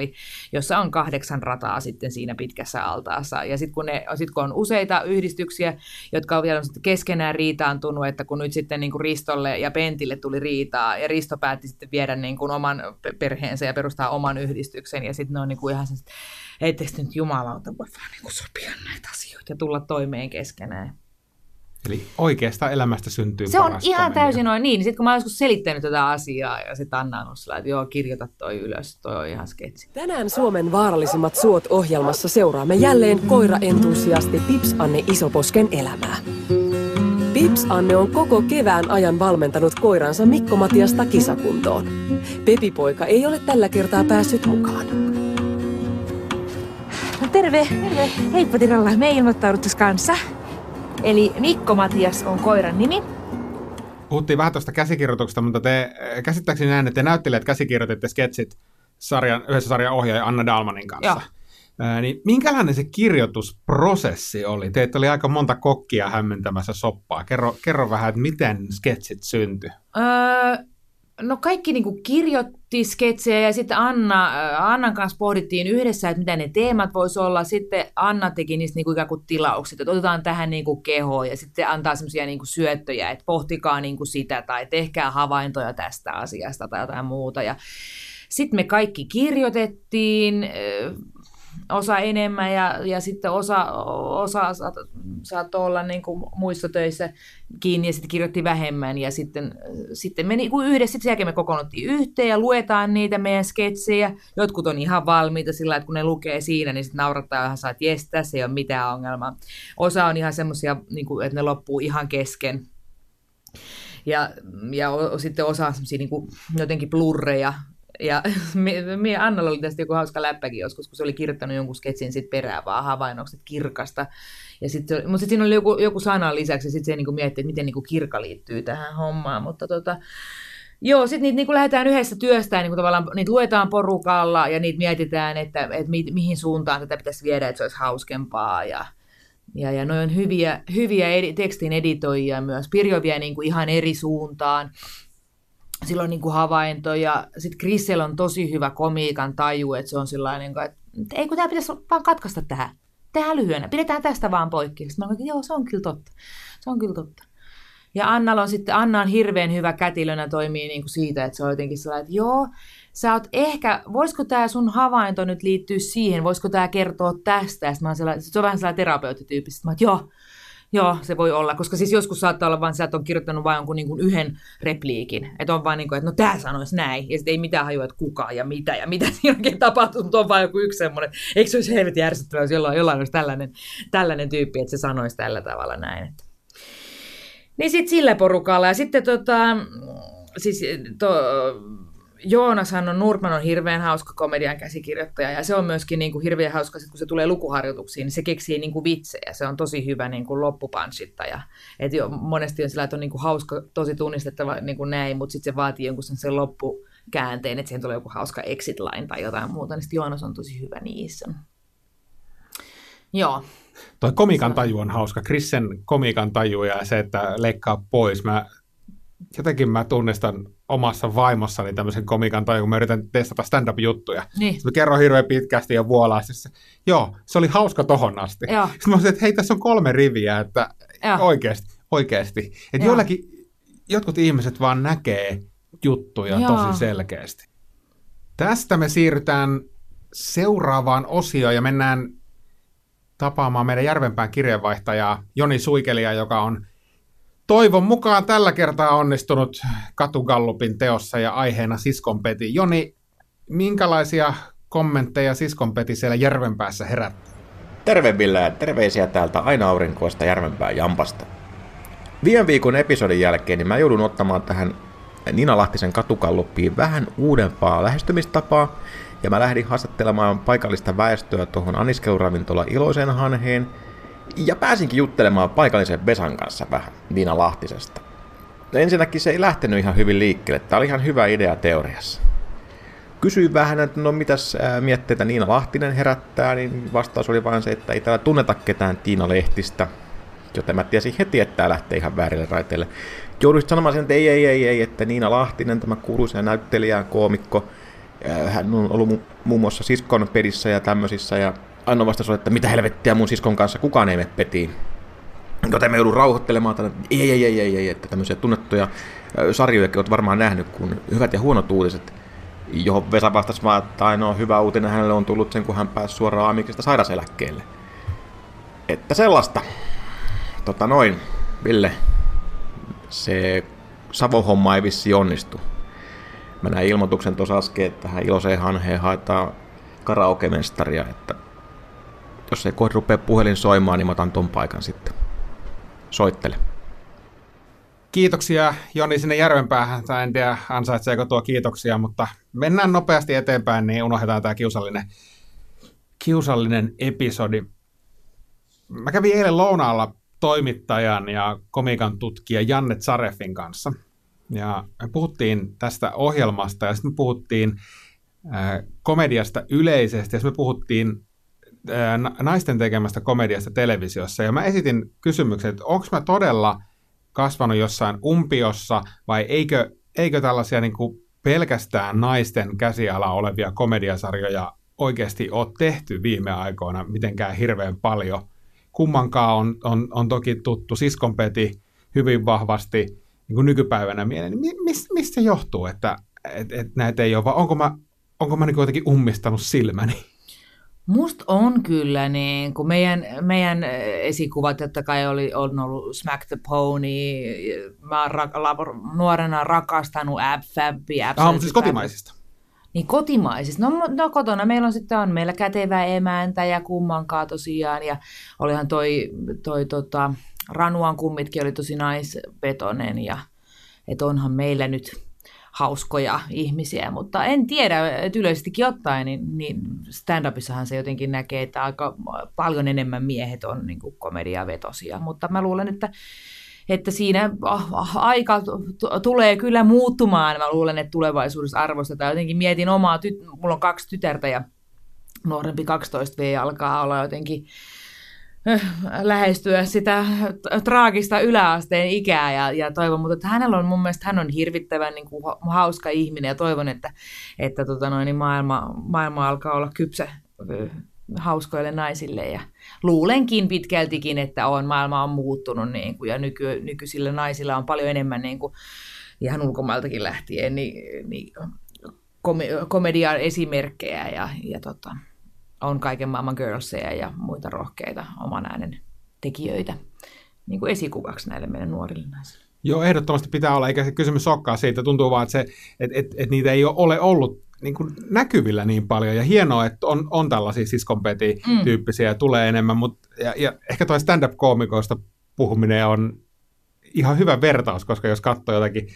jossa on kahdeksan rataa sitten siinä pitkässä altaassa. Ja sitten kun, sit kun on useita yhdistyksiä, jotka on vielä keskenään riitaantunut, että kun nyt sitten niin kuin Ristolle ja Pentille tuli riitaa, ja Risto päätti sitten viedä niin kuin oman pe- perheensä ja perustaa oman yhdistyksen, ja sitten ne on niin kuin ihan sellaiset, etteikö nyt jumalauta voi vaan niin kuin sopia näitä asioita ja tulla toimeen keskenään.
Eli oikeasta elämästä syntyy
Se on ihan
komedia.
täysin noin niin. Sitten kun mä oon joskus selittänyt tätä asiaa ja sitten Anna on sillä, että joo, kirjoita toi ylös, toi on ihan sketsi.
Tänään Suomen vaarallisimmat suot ohjelmassa seuraamme jälleen koiraentusiasti Pips Anne Isoposken elämää. Pips Anne on koko kevään ajan valmentanut koiransa Mikko Matiasta kisakuntoon. Pepipoika ei ole tällä kertaa päässyt mukaan.
No terve, terve. Heippa Tiralla. Me ei ilmoittauduttais kanssa. Eli Mikko Matias on koiran nimi.
Puhuttiin vähän tuosta käsikirjoituksesta, mutta te äh, käsittääkseni näin, että te näyttelijät käsikirjoititte sketsit sarjan, yhdessä sarjan ohjaaja Anna Dalmanin kanssa.
Joo.
Ää, niin minkälainen se kirjoitusprosessi oli? Teitä oli aika monta kokkia hämmentämässä soppaa. Kerro, kerro vähän, että miten sketsit syntyi.
Öö, no kaikki niinku kirjoitti sketsejä ja sitten Anna, äh, Annan kanssa pohdittiin yhdessä, että mitä ne teemat voisi olla. Sitten Anna teki niistä niinku ikään kuin tilaukset, että otetaan tähän niinku kehoon ja sitten antaa semmoisia niinku syöttöjä, että pohtikaa niinku sitä tai tehkää havaintoja tästä asiasta tai jotain muuta. Ja sitten me kaikki kirjoitettiin, ö, osa enemmän ja, ja sitten osa, osa saat, saattoi olla niin kuin muissa töissä kiinni ja sitten kirjoitti vähemmän ja sitten, sitten me niin kuin yhdessä, sitten sen jälkeen me kokoonnuttiin yhteen ja luetaan niitä meidän sketsejä. Jotkut on ihan valmiita sillä, että kun ne lukee siinä, niin sitten naurattaa ihan saa, että jes, tässä ei ole mitään ongelmaa. Osa on ihan semmoisia, niin että ne loppuu ihan kesken. Ja, ja o, sitten osa semmoisia niin jotenkin plurreja, ja me, Annalla oli tästä joku hauska läppäkin joskus, kun se oli kirjoittanut jonkun sketsin sit perään vaan havainnokset kirkasta. Ja sit, se- mutta sitten siinä oli joku, joku sana lisäksi, ja sitten se niinku mietti, että miten niinku kirkka liittyy tähän hommaan. Mutta tota, Joo, sitten niitä niinku lähdetään yhdessä työstään, niinku tavallaan niitä luetaan porukalla ja niitä mietitään, että, että mi, mihin suuntaan tätä pitäisi viedä, että se olisi hauskempaa. Ja, ja, ja noin on hyviä, hyviä edi, tekstin editoijia myös. Pirjo vie niinku ihan eri suuntaan sillä on niin kuin havainto ja sitten Chrissel on tosi hyvä komiikan taju, että se on sellainen, että ei kun tämä pitäisi vaan katkaista tähän. Tehdään lyhyenä, pidetään tästä vaan poikki. Sitten mä olin, joo, se on kyllä totta. Se on kyllä totta. Ja Annalla on sitten, Anna on hirveän hyvä kätilönä toimii niin kuin siitä, että se on jotenkin sellainen, että joo, sä oot ehkä, voisiko tämä sun havainto nyt liittyä siihen, voisiko tämä kertoa tästä? Ja sit mä oon sellainen, se on vähän sellainen terapeuttityyppi, sitten mä oon, joo, Joo, se voi olla, koska siis joskus saattaa olla vain, että on kirjoittanut vain jonkun niin kuin yhden repliikin. Että on vain niin kuin, että no tämä sanoisi näin, ja sitten ei mitään hajua, että kuka ja mitä ja mitä siinä oikein tapahtuu, mutta on vain joku yksi semmoinen. Eikö se olisi helvetin järsyttävää, jos jollain, jollain olisi tällainen, tällainen tyyppi, että se sanoisi tällä tavalla näin. Että. Niin sitten sillä porukalla. Ja sitten tota, siis to, Joonashan on, Nurman on hirveän hauska komedian käsikirjoittaja ja se on myöskin niin kuin hirveän hauska, kun se tulee lukuharjoituksiin, niin se keksii niin kuin vitsejä. Se on tosi hyvä niin kuin loppupanssittaja. Et jo, monesti on sillä, että on niin kuin hauska, tosi tunnistettava niin kuin näin, mutta sitten se vaatii jonkun sen loppukäänteen, että siihen tulee joku hauska exit line tai jotain muuta, niin sitten Joonas on tosi hyvä niissä. Joo.
Toi komikan taju on hauska. Krissen komikan taju ja se, että leikkaa pois. Mä, jotenkin mä tunnistan omassa vaimossani tämmöisen komikan taju, kun mä yritän testata stand-up-juttuja.
Niin.
Sitten mä kerron hirveän pitkästi ja vuolaasti. Joo, se oli hauska tohon asti.
Joo.
Sitten mä olisin, että hei, tässä on kolme riviä, että
Joo.
oikeasti, oikeasti. Että
Joo.
joillakin, jotkut ihmiset vaan näkee juttuja
Joo.
tosi selkeästi. Tästä me siirrytään seuraavaan osioon ja mennään tapaamaan meidän Järvenpään kirjeenvaihtajaa Joni Suikelia, joka on toivon mukaan tällä kertaa onnistunut Katugallupin teossa ja aiheena Siskonpeti. Joni, minkälaisia kommentteja Siskonpeti siellä Järvenpäässä herättää?
Terve Ville terveisiä täältä aina aurinkoista Järvenpään Jampasta. Viime viikon episodin jälkeen niin mä joudun ottamaan tähän Nina Lahtisen katukalluppiin vähän uudempaa lähestymistapaa, ja mä lähdin haastattelemaan paikallista väestöä tuohon anniskeluravintola Iloisen hanheen, ja pääsinkin juttelemaan paikallisen Vesan kanssa vähän Nina Lahtisesta. Ensinnäkin se ei lähtenyt ihan hyvin liikkeelle, tämä oli ihan hyvä idea teoriassa. Kysyin vähän, että no mitäs mietteitä Niina Lahtinen herättää, niin vastaus oli vain se, että ei täällä tunneta ketään Tiina Lehtistä. Joten mä tiesin heti, että tää lähtee ihan väärille raiteille. Jouduin sanomaan sen, että ei, ei, ei, ei, että Niina Lahtinen, tämä kuuluisa näyttelijä, koomikko, hän on ollut mu- muun muassa siskon pedissä ja tämmöisissä, ja Anno vastaus oli, että mitä helvettiä mun siskon kanssa, kukaan ei mene petiin. Joten me joudun rauhoittelemaan, että ei, ei, ei, ei, ei, että tämmöisiä tunnettuja sarjojakin olet varmaan nähnyt, kun hyvät ja huonot uutiset, johon Vesa vastasi vaan, että ainoa hyvä uutinen hänelle on tullut sen, kun hän pääsi suoraan aamiksesta sairaseläkkeelle. Että sellaista. Tota noin. Ville, se Savo-homma ei vissi onnistu. Mä näin ilmoituksen tuossa äsken, että tähän iloiseen hanheen haetaan karaoke-mestaria, että jos ei kohdi rupea puhelin soimaan, niin mä otan ton paikan sitten. Soittele.
Kiitoksia Joni sinne järvenpäähän. Tai en tiedä ansaitseeko tuo kiitoksia, mutta mennään nopeasti eteenpäin, niin unohdetaan tämä kiusallinen, kiusallinen episodi. Mä kävin eilen lounaalla toimittajan ja komikan tutkija Janne Zarefin kanssa. Ja me puhuttiin tästä ohjelmasta ja sitten me puhuttiin komediasta yleisesti ja sitten me puhuttiin naisten tekemästä komediasta televisiossa. Ja mä esitin kysymyksen, että onko mä todella kasvanut jossain umpiossa vai eikö, eikö tällaisia niin kuin pelkästään naisten käsiala olevia komediasarjoja oikeasti ole tehty viime aikoina mitenkään hirveän paljon – kummankaan on, on, on toki tuttu siskonpeti hyvin vahvasti niin kuin nykypäivänä mieleen. Niin mistä, mistä se johtuu, että et, et näitä ei ole, vai onko mä, onko mä niin jotenkin ummistanut silmäni?
Musta on kyllä niin, kun meidän, meidän esikuvat totta kai oli, on ollut Smack the Pony, mä oon ra- nuorena rakastanut Ab Fabbi.
Ah, mutta siis kotimaisista.
Niin kotimaisista. No, no kotona meillä on sitten on meillä kätevä emäntä ja kummankaan tosiaan. Ja olihan toi, toi tota, Ranuan kummitkin oli tosi naispetonen ja että onhan meillä nyt hauskoja ihmisiä, mutta en tiedä, että yleisestikin ottaen, niin, niin stand-upissahan se jotenkin näkee, että aika paljon enemmän miehet on niin kuin komediavetosia, mutta mä luulen, että että siinä ah, ah, aika t- tulee kyllä muuttumaan. Mä luulen, että tulevaisuudessa arvostetaan. Jotenkin mietin omaa, tyt- mulla on kaksi tytärtä ja nuorempi 12V alkaa olla jotenkin lähestyä sitä traagista yläasteen ikää ja, ja toivon, mutta että hänellä on mun mielestä, hän on hirvittävän niin kuin, hauska ihminen ja toivon, että, että tota noin, niin maailma, maailma alkaa olla kypsä hauskoille naisille ja luulenkin pitkältikin, että on, maailma on muuttunut niin kuin, ja nyky, nykyisillä naisilla on paljon enemmän niin kuin, ihan ulkomailtakin lähtien niin, niin kom- komedian esimerkkejä ja, ja tota, on kaiken maailman girlseja ja muita rohkeita oman äänen tekijöitä niin kuin esikuvaksi näille meidän nuorille naisille.
Joo, ehdottomasti pitää olla, eikä se kysymys olekaan siitä. Tuntuu vaan, että, se, että, että, että niitä ei ole ollut niin kuin näkyvillä niin paljon, ja hienoa, että on, on tällaisia siskonpeti-tyyppisiä mm. ja tulee enemmän, mutta ja, ja ehkä tuo stand-up-koomikoista puhuminen on ihan hyvä vertaus, koska jos katsoo jotakin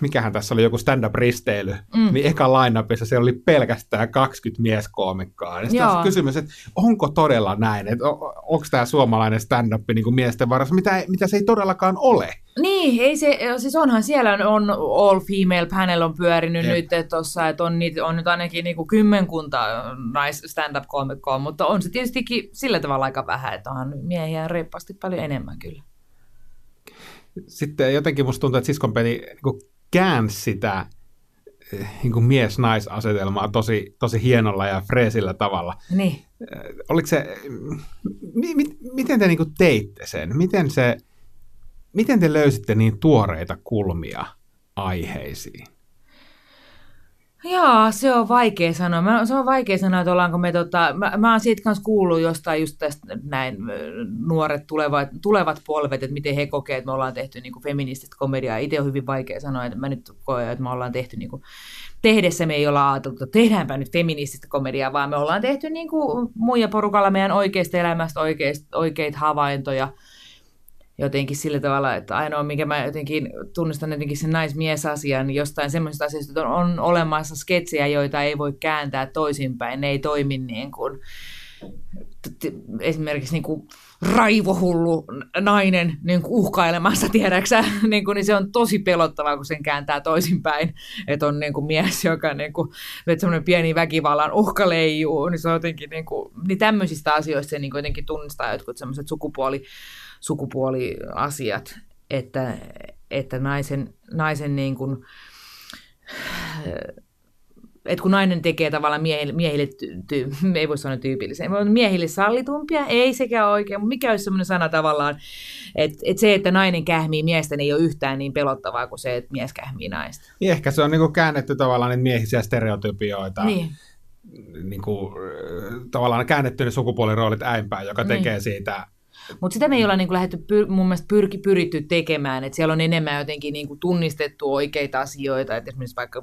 mikähän tässä oli joku stand-up-risteily, mm. niin eka line-upissa se oli pelkästään 20 mieskoomikkoa. Ja sitten kysymys, että onko todella näin, että onko tämä suomalainen stand-up niin miesten varassa, mitä, mitä se ei todellakaan ole.
Niin, ei se, siis onhan siellä on all female panel on pyörinyt Jep. nyt tuossa, että on, niitä, on nyt ainakin niin kuin kymmenkunta nais stand-up koomikkoa, mutta on se tietystikin sillä tavalla aika vähän, että onhan miehiä reippaasti paljon enemmän kyllä
sitten jotenkin musta tuntuu, että siskonpeli niin käänsi sitä eh, niin mies-naisasetelmaa tosi, tosi hienolla ja freesillä tavalla.
Niin.
Eh, oliko se, mi, mi, miten te niin teitte sen? Miten, se, miten te löysitte niin tuoreita kulmia aiheisiin?
Joo, se on vaikea sanoa. Mä, se on vaikea sanoa, että ollaanko me, tota, mä, mä oon siitä kanssa kuullut jostain just tästä näin nuoret tulevat, tulevat polvet, että miten he kokee, että me ollaan tehty niin feminististä komediaa. Itse on hyvin vaikea sanoa, että mä nyt koen, että me ollaan tehty niin kuin, tehdessä me ei olla ajateltu, että tehdäänpä nyt feminististä komediaa, vaan me ollaan tehty niin kuin muija porukalla meidän oikeista elämästä oikeista, oikeita havaintoja – jotenkin sillä tavalla, että ainoa, mikä mä jotenkin tunnistan jotenkin sen naismiesasian, niin jostain semmoisesta asiasta, että on, on olemassa sketsejä, joita ei voi kääntää toisinpäin, ne ei toimi niin kuin, esimerkiksi niin kuin raivohullu nainen niin kuin uhkailemassa, tiedäksä, niin, kuin, niin se on tosi pelottavaa, kun sen kääntää toisinpäin, että on niin kuin mies, joka niin kuin, pieni väkivallan uhka leijuu, niin se on jotenkin, niin, kuin, niin tämmöisistä asioista se niin kuin jotenkin tunnistaa jotkut semmoiset sukupuoli sukupuoliasiat, että, että naisen, naisen niin kuin, että kun nainen tekee tavallaan miehille, miehille ty, ty, ei voi sanoa tyypillisen, miehille sallitumpia, ei sekä oikein, mutta mikä olisi sellainen sana tavallaan, että, että se, että nainen kähmii miestä, niin ei ole yhtään niin pelottavaa kuin se, että mies kähmii naista.
Niin ehkä se on niin kuin käännetty tavallaan niitä miehisiä stereotypioita.
Niin.
Niin kuin, tavallaan käännetty ne sukupuoliroolit äinpäin, joka niin. tekee siitä
Mutta sitä me ei olla niin kuin lähdetty pyr, mun mielestä pyrki, pyritty tekemään, että siellä on enemmän jotenkin niin kuin tunnistettu oikeita asioita, että esimerkiksi vaikka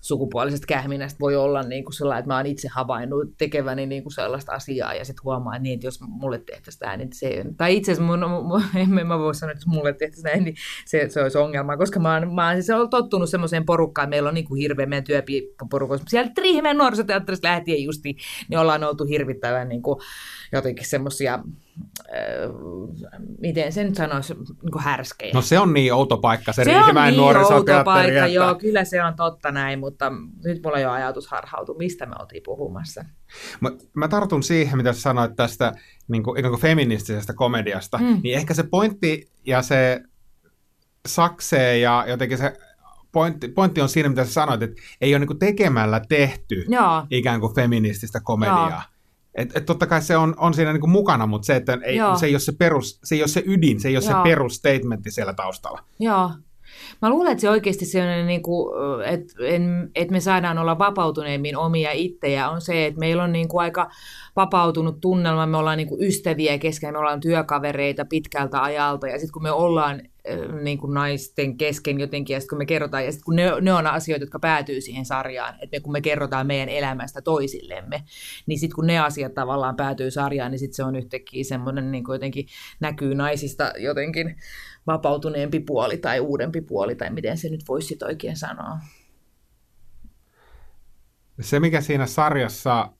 sukupuolisesta kähminästä voi olla niin kuin sellainen, että mä oon itse havainnut tekeväni niin kuin sellaista asiaa ja sitten huomaan niin, että jos mulle tehtäisiin tämä, niin se, tai itse asiassa en mä voi sanoa, että jos mulle tehtäisiin näin, niin se, se olisi ongelma, koska mä oon, mä oon siis tottunut semmoiseen porukkaan, meillä on niin kuin hirveä meidän työporukoissa, sieltä Riihimäen nuorisoteatterista lähtien justi, niin ollaan oltu hirvittävän niin kuin, jotenkin semmoisia miten sen sanoisi, niin härskejä.
No se on niin outo paikka, se,
se
Riihimäen
on niin outo paikka,
että...
joo, kyllä se on totta näin, mutta nyt mulla jo ajatus harhautu, mistä me oltiin puhumassa.
Mä, mä tartun siihen, mitä sä sanoit tästä niin kuin, ikään kuin feministisestä komediasta, mm. niin ehkä se pointti ja se saksee ja jotenkin se pointti, pointti on siinä, mitä sä sanoit, että ei ole niin tekemällä tehty Joo. ikään kuin feminististä komediaa. Joo. Et, et totta kai se on, on siinä niinku mukana, mutta se, että ei, se, ei ole se, perus, se ei ole se ydin, se ei ole Joo. se perusstatementti siellä taustalla.
Joo. Mä luulen, että se oikeasti sellainen, niin että, että me saadaan olla vapautuneemmin omia itsejä, on se, että meillä on niin kuin aika vapautunut tunnelma, me ollaan niin kuin ystäviä kesken, me ollaan työkavereita pitkältä ajalta, ja sitten kun me ollaan niin kuin naisten kesken jotenkin, ja sitten kun me kerrotaan, ja sitten kun ne, ne on asioita, jotka päätyy siihen sarjaan, että me, kun me kerrotaan meidän elämästä toisillemme, niin sitten kun ne asiat tavallaan päätyy sarjaan, niin sitten se on yhtäkkiä semmoinen, niin kuin jotenkin näkyy naisista jotenkin vapautuneempi puoli tai uudempi puoli, tai miten se nyt voisi oikein sanoa.
Se, mikä siinä sarjassa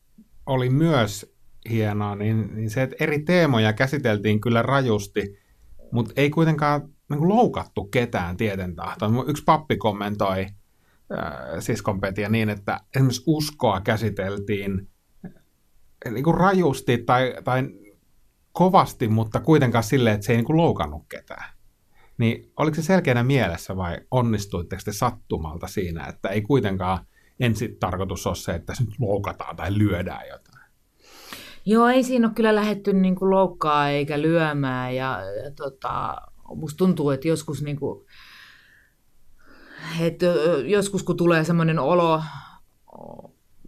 oli myös hienoa, niin, niin se, että eri teemoja käsiteltiin kyllä rajusti, mutta ei kuitenkaan niin loukattu ketään tieten tahtoon. Yksi pappi kommentoi äh, siskonpetia niin, että esimerkiksi uskoa käsiteltiin niin kuin rajusti tai, tai kovasti, mutta kuitenkaan silleen, että se ei niin kuin loukannut ketään. Niin oliko se selkeänä mielessä vai onnistuitteko te sattumalta siinä, että ei kuitenkaan ensin tarkoitus ole se, että se nyt loukataan tai lyödään jotain?
Joo, ei siinä ole kyllä lähetty niin kuin loukkaa eikä lyömään ja, ja tota, musta tuntuu, että joskus, niin kuin, että joskus kun tulee semmoinen olo,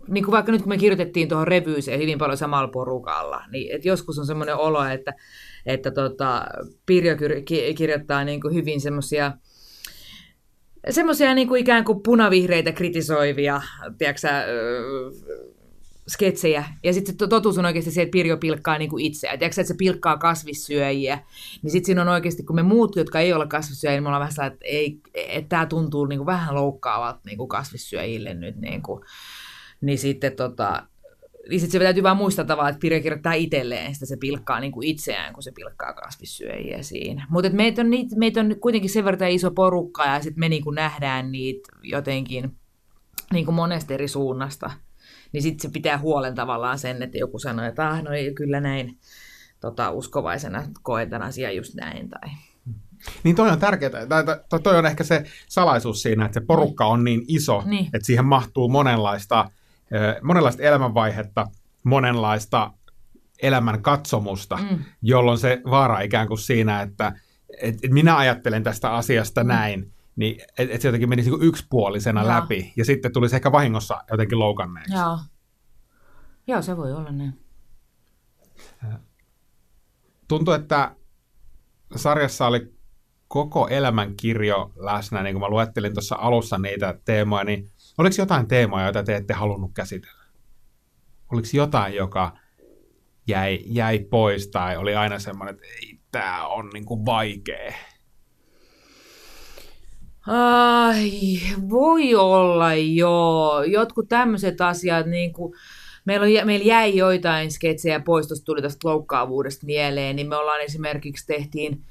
niin kuin vaikka nyt kun me kirjoitettiin tuohon revyyseen hyvin paljon samalla porukalla, niin että joskus on semmoinen olo, että, että tota, Pirjo kirjoittaa niin kuin hyvin semmoisia semmoisia niin kuin ikään kuin punavihreitä kritisoivia, tiedätkö, sketsejä. Ja sitten totuus on oikeasti se, että Pirjo pilkkaa niin kuin itseään. Tiedätkö, että se pilkkaa kasvissyöjiä. Niin sitten siinä on oikeasti, kun me muut, jotka ei ole kasvissyöjiä, niin me ollaan vähän että, ei, että tämä tuntuu niin kuin vähän loukkaavat niin kuin kasvissyöjille nyt. Niin, kuin. niin sitten tota, niin sitten se täytyy vaan muistaa tavallaan, että Pirjo kirjoittaa itselleen, sitä se pilkkaa niin kuin itseään, kun se pilkkaa kasvissyöjiä siinä. Mutta meitä on, meitä on kuitenkin sen verran iso porukka, ja sitten me niin kuin nähdään niitä jotenkin niin kuin monesta eri suunnasta niin sitten se pitää huolen tavallaan sen, että joku sanoo, että ah, no ei, kyllä näin tota, uskovaisena koetan asia just näin. Tai...
Niin toi on tärkeää. Tai toi on ehkä se salaisuus siinä, että se porukka on niin iso, niin. että siihen mahtuu monenlaista, monenlaista elämänvaihetta, monenlaista elämän katsomusta, mm. jolloin se vaara ikään kuin siinä, että et, et minä ajattelen tästä asiasta mm. näin, niin että et se jotenkin menisi niin yksipuolisena Joo. läpi, ja sitten tulisi ehkä vahingossa jotenkin loukanneeksi.
Joo. Joo, se voi olla niin.
Tuntuu, että sarjassa oli koko elämän kirjo läsnä, niin kuin mä luettelin tuossa alussa niitä teemoja, niin oliko jotain teemoja, joita te ette halunnut käsitellä? Oliko jotain, joka jäi, jäi pois tai oli aina semmoinen, että ei, tämä on niin kuin vaikea?
Ai, voi olla joo. Jotkut tämmöiset asiat, niin kuin, meillä, on, meillä jäi joitain sketsejä pois, tuosta tuli tästä loukkaavuudesta mieleen, niin me ollaan esimerkiksi tehtiin,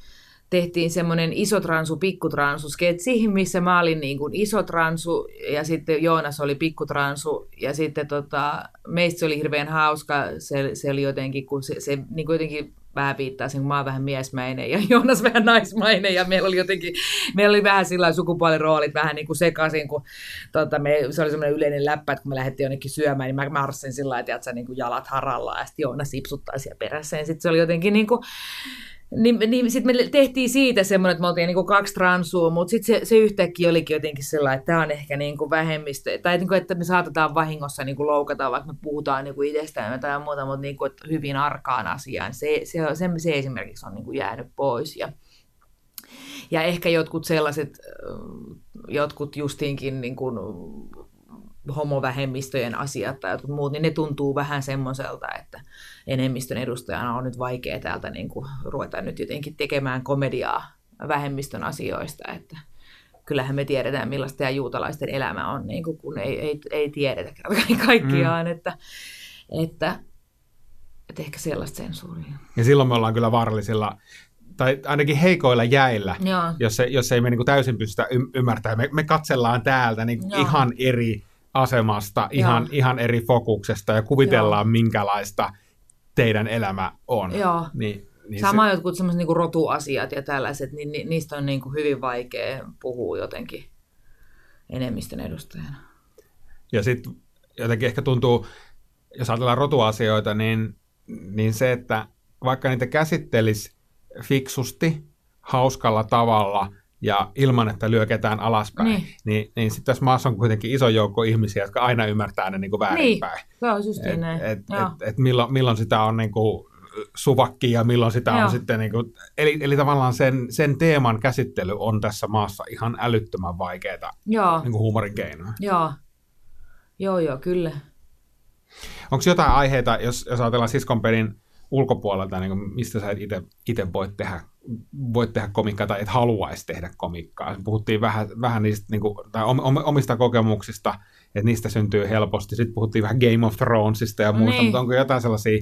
tehtiin semmoinen isotransu, pikkutransu sketsi, missä mä olin niin kuin isotransu ja sitten Joonas oli pikkutransu ja sitten tota, meistä se oli hirveän hauska, se, se oli jotenkin, kun se, se niin kuin jotenkin vähän viittaisin, kun mä oon vähän miesmäinen ja Joonas vähän naismainen ja meillä oli jotenkin, meillä oli vähän sillä sukupuoliroolit vähän niin kuin sekaisin, kun tota, me, se oli semmoinen yleinen läppä, että kun me lähdettiin jonnekin syömään, niin mä marssin sillä lailla, että niin kuin jalat haralla ja sitten Joonas sipsuttaa siellä perässä. Ja sitten se oli jotenkin niin kuin, niin, niin sitten me tehtiin siitä semmoinen, että me oltiin niinku kaksi transua, mutta sitten se, se yhtäkkiä olikin jotenkin sellainen, että tämä on ehkä niinku vähemmistö, tai niinku, että me saatetaan vahingossa niinku loukata, vaikka me puhutaan niinku itsestään tai muuta, mutta niinku, hyvin arkaan asiaan. Se, se, se, se esimerkiksi on niinku jäänyt pois. Ja, ja ehkä jotkut sellaiset, jotkut justiinkin niin kuin homovähemmistöjen asiat tai jotkut muut, niin ne tuntuu vähän semmoiselta, että enemmistön edustajana on nyt vaikea täältä niin kuin ruveta nyt jotenkin tekemään komediaa vähemmistön asioista, että kyllähän me tiedetään, millaista tämä juutalaisten elämä on, niin kuin, kun ei, ei, ei tiedetä kaikkiaan, mm. että, että, että ehkä sellaista sensuuria.
Ja silloin me ollaan kyllä vaarallisilla tai ainakin heikoilla jäillä,
Joo.
jos, se, jos ei me niin kuin täysin pystytä ymmärtämään. Me, me katsellaan täältä niin ihan eri asemasta, ihan, ihan eri fokuksesta ja kuvitellaan, Joo. minkälaista teidän elämä on.
Joo.
Niin,
niin Sama se... jotkut sellaiset niin rotuasiat ja tällaiset, niin ni, niistä on niin kuin hyvin vaikea puhua jotenkin enemmistön edustajana.
Ja sitten jotenkin ehkä tuntuu, jos ajatellaan rotuasioita, niin, niin se, että vaikka niitä käsittelisi fiksusti, hauskalla tavalla ja ilman, että lyöketään alaspäin, niin, niin, niin sitten tässä maassa on kuitenkin iso joukko ihmisiä, jotka aina ymmärtää ne niin kuin väärinpäin.
Niin, se on just
et,
näin.
Et, et, et milloin, milloin sitä on niin kuin suvakki ja milloin sitä Joo. on sitten, niin kuin, eli, eli tavallaan sen, sen teeman käsittely on tässä maassa ihan älyttömän vaikeaa. Niin huumorin keinoa.
Joo, joo, joo, kyllä.
Onko jotain aiheita, jos, jos ajatellaan siskonpelin ulkopuolelta, niin kuin mistä sä itse voit tehdä, voit tehdä komikkaa tai et haluaisi tehdä komikkaa. Puhuttiin vähän, vähän niistä niin kuin, tai omista kokemuksista, että niistä syntyy helposti. Sitten puhuttiin vähän Game of Thronesista ja muista, niin. mutta onko jotain sellaisia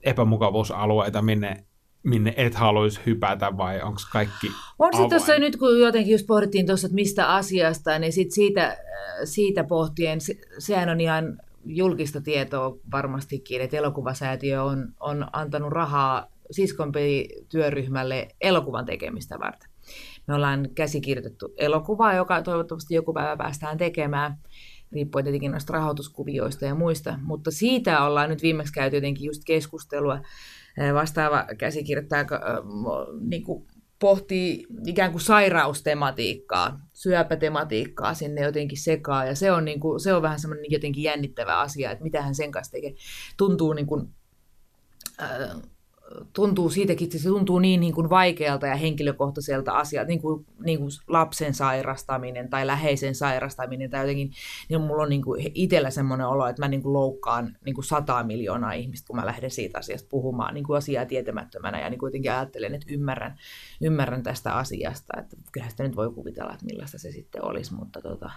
epämukavuusalueita, minne, minne et haluaisi hypätä vai onko kaikki
On se tuossa nyt, kun jotenkin just pohdittiin tuossa, että mistä asiasta, niin sit siitä, siitä pohtien, se, sehän on ihan julkista tietoa varmastikin, että elokuvasäätiö on, on antanut rahaa siskonpeli-työryhmälle elokuvan tekemistä varten. Me ollaan käsikirjoitettu elokuvaa, joka toivottavasti joku päivä päästään tekemään, riippuen tietenkin noista rahoituskuvioista ja muista, mutta siitä ollaan nyt viimeksi käyty jotenkin just keskustelua. Vastaava käsikirjoittaja niin kuin pohtii ikään kuin sairaustematiikkaa, syöpätematiikkaa sinne jotenkin sekaan, ja se on, niin kuin, se on vähän semmoinen jotenkin jännittävä asia, että mitä hän sen kanssa tekee. Tuntuu niin kuin, äh, tuntuu siitäkin, että se tuntuu niin, niin kuin vaikealta ja henkilökohtaiselta asialta, niin kuin, niin kuin lapsen sairastaminen tai läheisen sairastaminen tai jotenkin, niin mulla on niin kuin itsellä semmoinen olo, että mä niin kuin loukkaan niin kuin sataa miljoonaa ihmistä, kun mä lähden siitä asiasta puhumaan niin kuin asiaa tietämättömänä. Ja niin kuitenkin ajattelen, että ymmärrän, ymmärrän tästä asiasta, että kyllähän sitä nyt voi kuvitella, että millaista se sitten olisi, mutta, tota,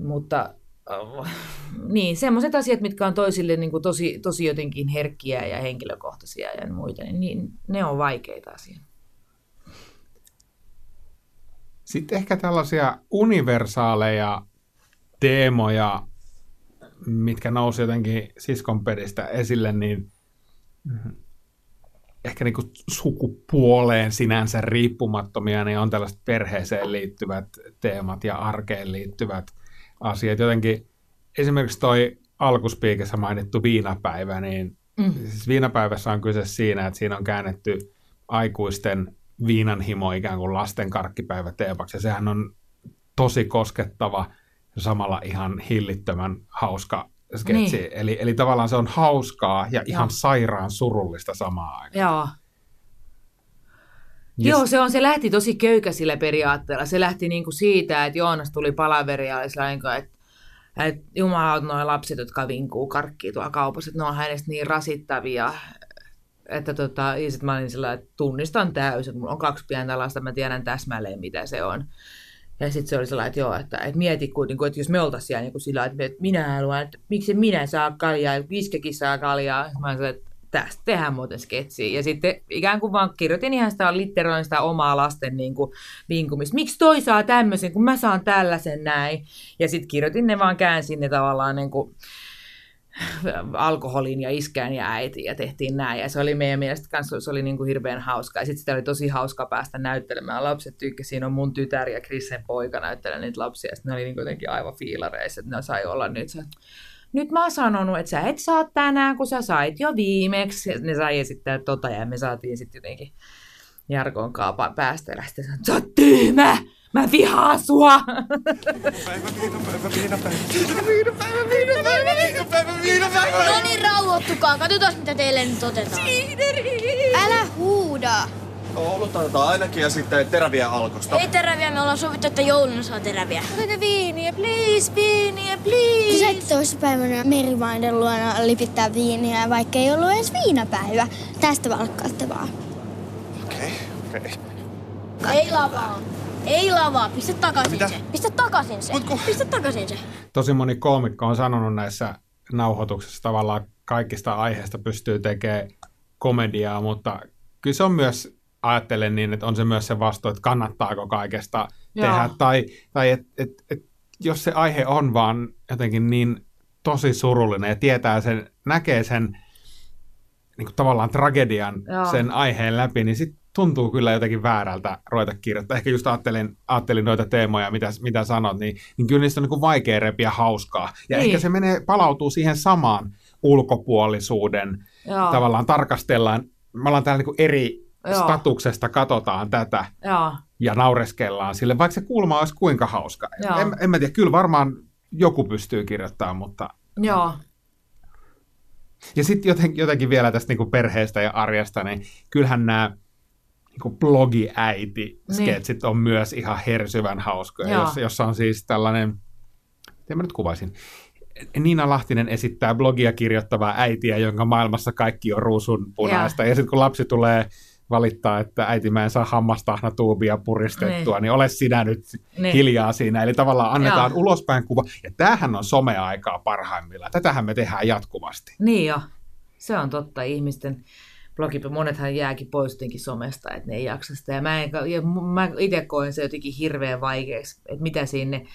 mutta niin, semmoiset asiat, mitkä on toisille niin kuin tosi, tosi jotenkin herkkiä ja henkilökohtaisia ja muita, niin, niin ne on vaikeita asioita.
Sitten ehkä tällaisia universaaleja teemoja, mitkä nousi jotenkin siskonpedistä esille, niin ehkä niin kuin sukupuoleen sinänsä riippumattomia, niin on tällaiset perheeseen liittyvät teemat ja arkeen liittyvät asiat. Jotenkin esimerkiksi toi alkuspiikissä mainittu viinapäivä, niin mm. siis viinapäivässä on kyse siinä, että siinä on käännetty aikuisten viinanhimo ikään kuin lasten karkkipäivä teemaksi. Ja sehän on tosi koskettava ja samalla ihan hillittömän hauska sketsi. Niin. Eli, eli tavallaan se on hauskaa ja ihan Joo. sairaan surullista samaan aikaan.
Joo. Yes. Joo, se, on, se lähti tosi köykäisillä periaatteella. Se lähti niin kuin siitä, että Joonas tuli palaveria ja että, että Jumala nuo lapset, jotka vinkuu karkkiin tuolla kaupassa, että ne on hänestä niin rasittavia, että tota, ja sit mä olin sillä, että tunnistan täysin, mulla on kaksi pientä lasta, mä tiedän täsmälleen mitä se on. Ja sitten se oli sellainen, että joo, että, että mieti kuitenkin, että jos me oltaisiin siellä niin sillä että, että minä haluan, että miksi minä saa kaljaa, Viskekin saa kaljaa. Mä sanoin, että tästä tehdään muuten sketsiä. Ja sitten ikään kuin vaan kirjoitin ihan sitä litteroin sitä omaa lasten niin kuin, vinkumista. Miksi toi saa tämmöisen, kun mä saan tällaisen näin. Ja sitten kirjoitin ne vaan, käänsin ne tavallaan niin kuin, alkoholin ja iskään ja äiti ja tehtiin näin. Ja se oli meidän mielestä kanssa, se oli niin kuin hirveän hauska. Ja sitten sitä oli tosi hauska päästä näyttelemään. Lapset tykkäsivät, on mun tytär ja Krisen poika näyttelee niitä lapsia. Ja sitten ne oli niin jotenkin aivan fiilareissa, että ne sai olla nyt se nyt mä oon sanonut, että sä et saa tänään, kun sä sait jo viimeksi. Ne sai esittää tota ja me saatiin sitten jotenkin Jarkon kaapa päästellä. Sitten sanoin, sä oot tyhmä! Mä vihaan sua!
No niin, rauhoittukaa. Katsotaan, mitä teille nyt otetaan. Älä huuda.
Olutetaan ainakin ja sitten teräviä alkosta.
Ei teräviä, me ollaan sovittu, että jouluna saa teräviä. Otakaa viiniä, please, viiniä, please.
Sait toissapäivänä merivaiden luona lipittää viiniä, vaikka ei ollut edes viinapäivä. Tästä valkkaatte vaan.
Okei, okei.
Ei lavaa. Ei lavaa. Pistä takaisin
Mitä?
se. Pistä takaisin se. Pistä takaisin se.
Tosi moni koomikko on sanonut näissä nauhoituksissa tavallaan kaikista aiheista pystyy tekemään komediaa, mutta kyllä se on myös, ajattelen niin, että on se myös se vastu, että kannattaako kaikesta
Joo.
tehdä, tai, tai että et, et, jos se aihe on vaan jotenkin niin tosi surullinen ja tietää sen, näkee sen niin kuin tavallaan tragedian
Joo.
sen aiheen läpi, niin sitten tuntuu kyllä jotenkin väärältä ruveta kirjoittaa. Ehkä just ajattelin, ajattelin noita teemoja, mitä, mitä sanot, niin, niin kyllä niistä on niin kuin vaikea repiä hauskaa. Ja
Niin.
ehkä se menee, palautuu siihen samaan ulkopuolisuuden,
Joo.
tavallaan tarkastellaan, me ollaan täällä niin kuin eri
Joo.
statuksesta, katsotaan tätä
Joo.
ja naureskellaan sille, vaikka se kulma olisi kuinka hauska.
Joo.
En, en mä tiedä, kyllä varmaan joku pystyy kirjoittamaan, mutta
Joo.
ja sitten jotenkin, jotenkin vielä tästä niinku perheestä ja arjesta, niin kyllähän nämä niinku blogiäiti-sketsit on myös ihan hersyvän hauskoja, jos, jossa on siis tällainen, miten mä nyt kuvaisin, Niina Lahtinen esittää blogia kirjoittavaa äitiä, jonka maailmassa kaikki on ruusunpunaista. Ja, ja sitten kun lapsi tulee valittaa, että äiti mä en saa hammastahnatuubia puristettua, niin, niin ole sinä nyt
Niin.
hiljaa siinä. Eli tavallaan annetaan
Joo.
ulospäin kuva. Ja tämähän on someaikaa parhaimmillaan. Tätähän me tehdään jatkuvasti.
Niin jo. Se on totta. Ihmisten blogi, monethan jääkin pois jotenkin somesta, että ne ei jaksa sitä. Ja mä, en, ja mä itse koen se jotenkin hirveän vaikeaksi, että mitä sinne,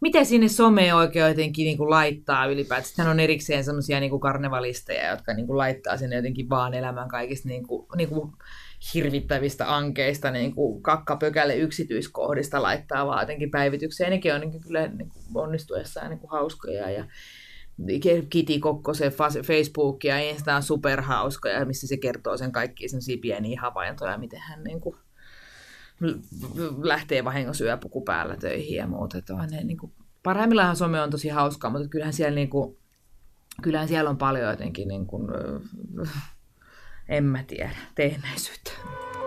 mitä sinne someen oikein jotenkin niin kuin laittaa ylipäätään. Sitten on erikseen semmoisia niin karnevalisteja, jotka niin kuin laittaa sinne jotenkin vaan elämän kaikista niin kuin, niin kuin hirvittävistä ankeista niin kuin kakkapökälle yksityiskohdista laittaa vaan jotenkin päivitykseen. Nekin on niin kyllä niin kuin onnistuessaan niin kuin hauskoja ja Kiti Kokkosen fa- Facebook ja Insta on superhauskoja, missä se kertoo sen kaikki semmoisia pieniä havaintoja, miten hän niin kuin lähtee vahingossa yöpuku päällä töihin ja muuta. Että on ne, niin kuin, parhaimmillaan some on tosi hauskaa, mutta kyllähän siellä, niin kuin, kyllähän siellä on paljon jotenkin, niin kuin, en mä tiedä, teennäisyyttä.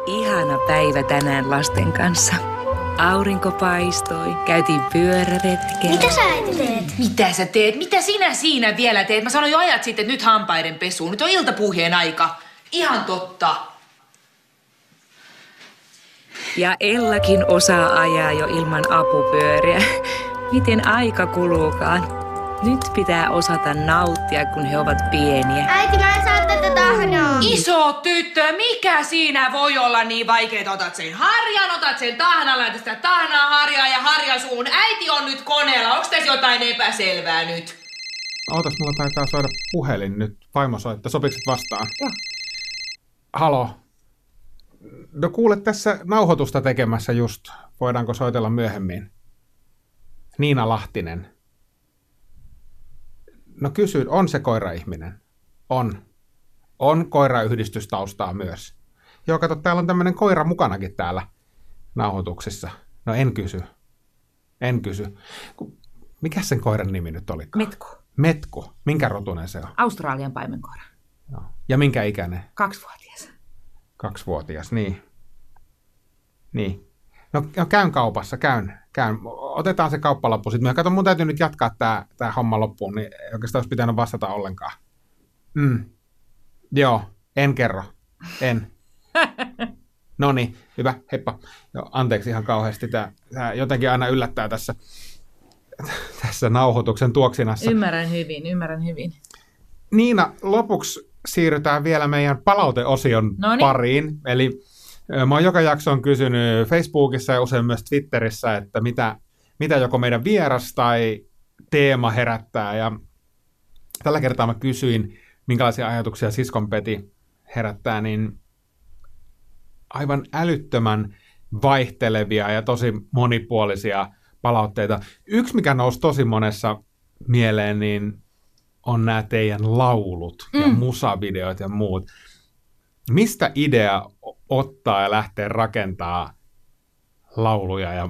Ihana päivä tänään lasten kanssa. Aurinko paistoi, käytiin pyöräretkellä.
Mitä sä äiti teet?
Mitä sä teet? Mitä sinä siinä vielä teet? Mä sanoin jo ajat sitten, että nyt hampaiden pesuun. Nyt on iltapuheen aika. Ihan totta.
Ja Ellakin osaa ajaa jo ilman apupyöriä. Miten aika kuluukaan. Nyt pitää osata nauttia, kun he ovat pieniä.
Äiti, mä en saa tätä tahnaa.
Iso tyttö, mikä siinä voi olla niin vaikeaa? Otat sen harjan, otat sen tahnan, laitat sitä tahnaa harjaa ja harja suun. Äiti on nyt koneella. Onko tässä jotain epäselvää nyt?
Ootas, mulla taitaa soida puhelin nyt. Vaimo soittaa. Sopiks et vastaan?
Joo.
Halo. No kuule, tässä nauhoitusta tekemässä just. Voidaanko soitella myöhemmin? Niina Lahtinen. No kysyn, on se koiraihminen? On. On koirayhdistystaustaa myös. Joo, kato, täällä on tämmöinen koira mukanakin täällä nauhoituksissa. No en kysy. En kysy. Mikä sen koiran nimi nyt oli?
Metku.
Metku. Minkä rotunen se on?
Australian paimenkoira.
Joo. Ja minkä ikäinen?
Kaksivuotias.
Kaksivuotias, niin. Niin. No, no käyn kaupassa, käyn, käyn. Otetaan se kauppalappu sitten. Kato, mun täytyy nyt jatkaa tämä tää homma loppuun, niin oikeastaan olisi pitänyt vastata ollenkaan. Mm. Joo, en kerro. En. No niin, hyvä, heippa. Joo, anteeksi ihan kauheasti. Tämä, jotenkin aina yllättää tässä, tässä nauhoituksen tuoksinassa.
Ymmärrän hyvin, ymmärrän hyvin.
Niina, lopuksi siirrytään vielä meidän palauteosion
Noniin.
pariin. Eli mä oon joka jakson kysynyt Facebookissa ja usein myös Twitterissä, että mitä, mitä joko meidän vieras tai teema herättää. Ja tällä kertaa mä kysyin, minkälaisia ajatuksia Siskon Peti herättää, niin aivan älyttömän vaihtelevia ja tosi monipuolisia palautteita. Yksi, mikä nousi tosi monessa mieleen, niin on nämä teidän laulut ja
Mm.
musavideot ja muut. Mistä idea ottaa ja lähteä rakentaa lauluja ja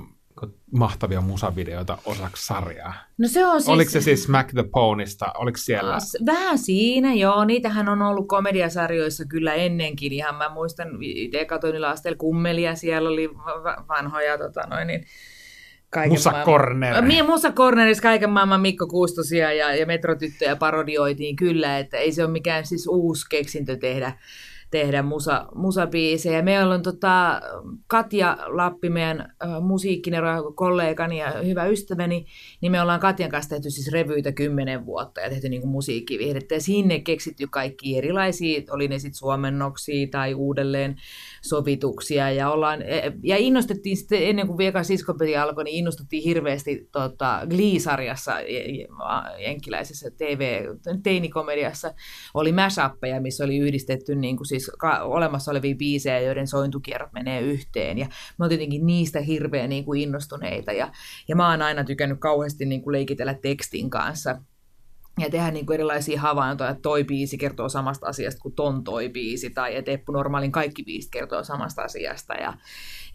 mahtavia musavideoita osaksi sarjaa?
No se on siis...
Oliko se siis Smack the Ponysta? Oliko siellä?
Vähän siinä, joo. Niitähän on ollut komediasarjoissa kyllä ennenkin. Ihan mä muistan, itse katsoin Astel Kummelia, siellä oli va- va- vanhoja tota noin, niin, kaiken
Musa
maailman-
Corner.
Mie Musa Cornerissa kaiken maailman Mikko Kuustosia ja, ja Metrotyttöjä parodioitiin kyllä, että ei se ole mikään siis uusi keksintö tehdä, tehdä musa, musabiisejä. Me ollaan tota, Katja Lappi, meidän äh, musiikkineuro kollegani ja hyvä ystäväni, niin me ollaan Katjan kanssa tehty siis revyitä kymmenen vuotta ja tehty niin kuin musiikkivihdettä ja sinne keksitty kaikki erilaisia, oli ne sitten suomennoksia tai uudelleen sovituksia ja, ollaan, ja innostettiin sitten ennen kuin Vieka Siskopeti alkoi, niin innostuttiin hirveästi tota, Glee-sarjassa, je- je- jenkkiläisessä TV-teinikomediassa oli mashappeja, missä oli yhdistetty niin kuin siis ka- olemassa olevia biisejä, joiden sointukierrot menee yhteen. Ja me oltiin tietenkin niistä hirveän niin kuin innostuneita. Ja, ja mä oon aina tykännyt kauheasti niin kuin leikitellä tekstin kanssa ja tehdä niin kuin erilaisia havaintoja, että toi biisi kertoo samasta asiasta kuin ton toi biisi, tai että Eppu Normaalin kaikki biisit kertoo samasta asiasta. Ja,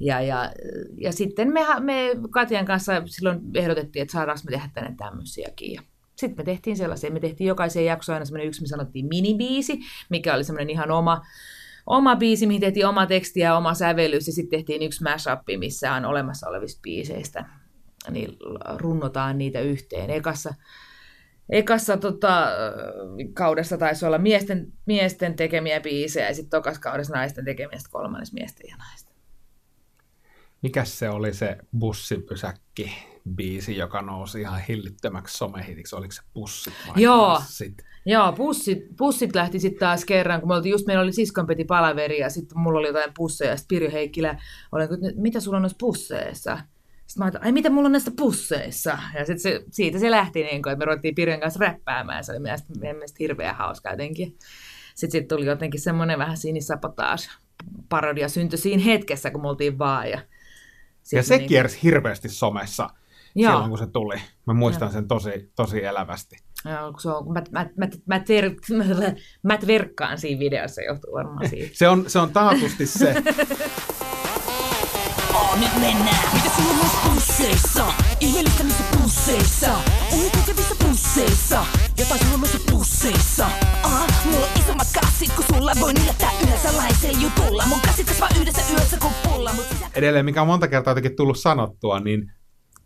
ja, ja, ja sitten me, me Katjan kanssa silloin ehdotettiin, että saadaanko me tehdä tänne tämmöisiäkin. Ja sitten me tehtiin sellaisia, me tehtiin jokaiseen jaksoon aina semmoinen yksi, me sanottiin minibiisi, mikä oli semmoinen ihan oma, oma biisi, mihin tehtiin oma teksti ja oma sävellys, ja sitten tehtiin yksi mashup, missä on olemassa olevista biiseistä, niin runnotaan niitä yhteen. Ekassa, ekassa tota, kaudessa taisi olla miesten, miesten tekemiä biisejä, ja sitten tokas kaudessa naisten tekemiä, sitten kolmannes miesten ja naisten.
Mikäs se oli se bussipysäkki biisi, joka nousi ihan hillittömäksi somehitiksi? Oliko se bussit vai
Joo.
bussit?
Joo, pussit, pussit lähti sitten taas kerran, kun me oltiin just, meillä oli siskonpeti palaveri ja sitten mulla oli jotain pusseja ja sitten Pirjo Heikkilä että mitä sulla on noissa pusseissa? Sitten mä ajattelin, ai mitä mulla on näissä pusseissa? Ja sitten se, siitä se lähti, niin kun, että me ruvettiin Pirjon kanssa räppäämään, se oli mielestä, meidän mielestä hirveän hauska jotenkin. Sitten sit tuli jotenkin semmoinen vähän sinisapotaas parodia syntyi siinä hetkessä, kun me oltiin vaan. Ja, sit
Ja se
niinku-
kiersi hirveästi somessa
Joo.
silloin, kun se tuli. Mä muistan
Joo.
sen tosi, tosi elävästi.
Joo, kun se on, mä, mä, mä, mä, ter, mä verkkaan siinä videossa, johtuu varmaan siitä.
Se on, se on taatusti se.
Nyt mennään. Mitä sulla on noissa pusseissa? Ihmeellistä missä pusseissa? On nyt tekevistä pusseissa. Jotain sulla on noissa pusseissa. Ah, mulla on isommat kassit, kun sulla voin yllättää yhden salaisen jutulla. Mun kassit kasvaa yhdessä yössä kuin pulla, mut sisä...
Edelleen, mikä on monta kertaa jotenkin tullut sanottua, niin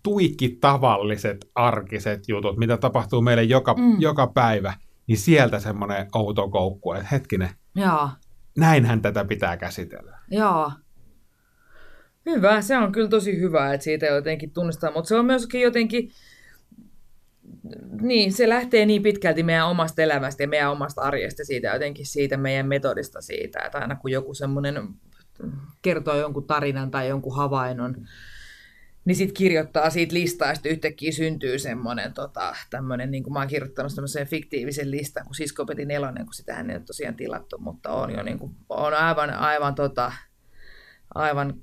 tuikki tavalliset arkiset jutut, mitä tapahtuu meille joka,
mm.
joka päivä, niin sieltä semmoinen outo koukku, että hetkinen,
Joo,
näinhän tätä pitää käsitellä.
joo. Hyvä, se on kyllä tosi hyvä, että siitä jotenkin tunnistaa, mutta se on myöskin jotenkin, niin se lähtee niin pitkälti meidän omasta elämästä ja meidän omasta arjesta siitä jotenkin siitä meidän metodista siitä, että aina kun joku semmoinen kertoo jonkun tarinan tai jonkun havainnon, niin sitten kirjoittaa siitä listaa, ja sitten yhtäkkiä syntyy semmoinen tota, tämmöinen, niin kuin mä oon kirjoittanut semmoisen fiktiivisen listan, kun Siskopeti nelonen, kun sitä ei ole tosiaan tilattu, mutta on jo niin kuin, on aivan, aivan, tota, aivan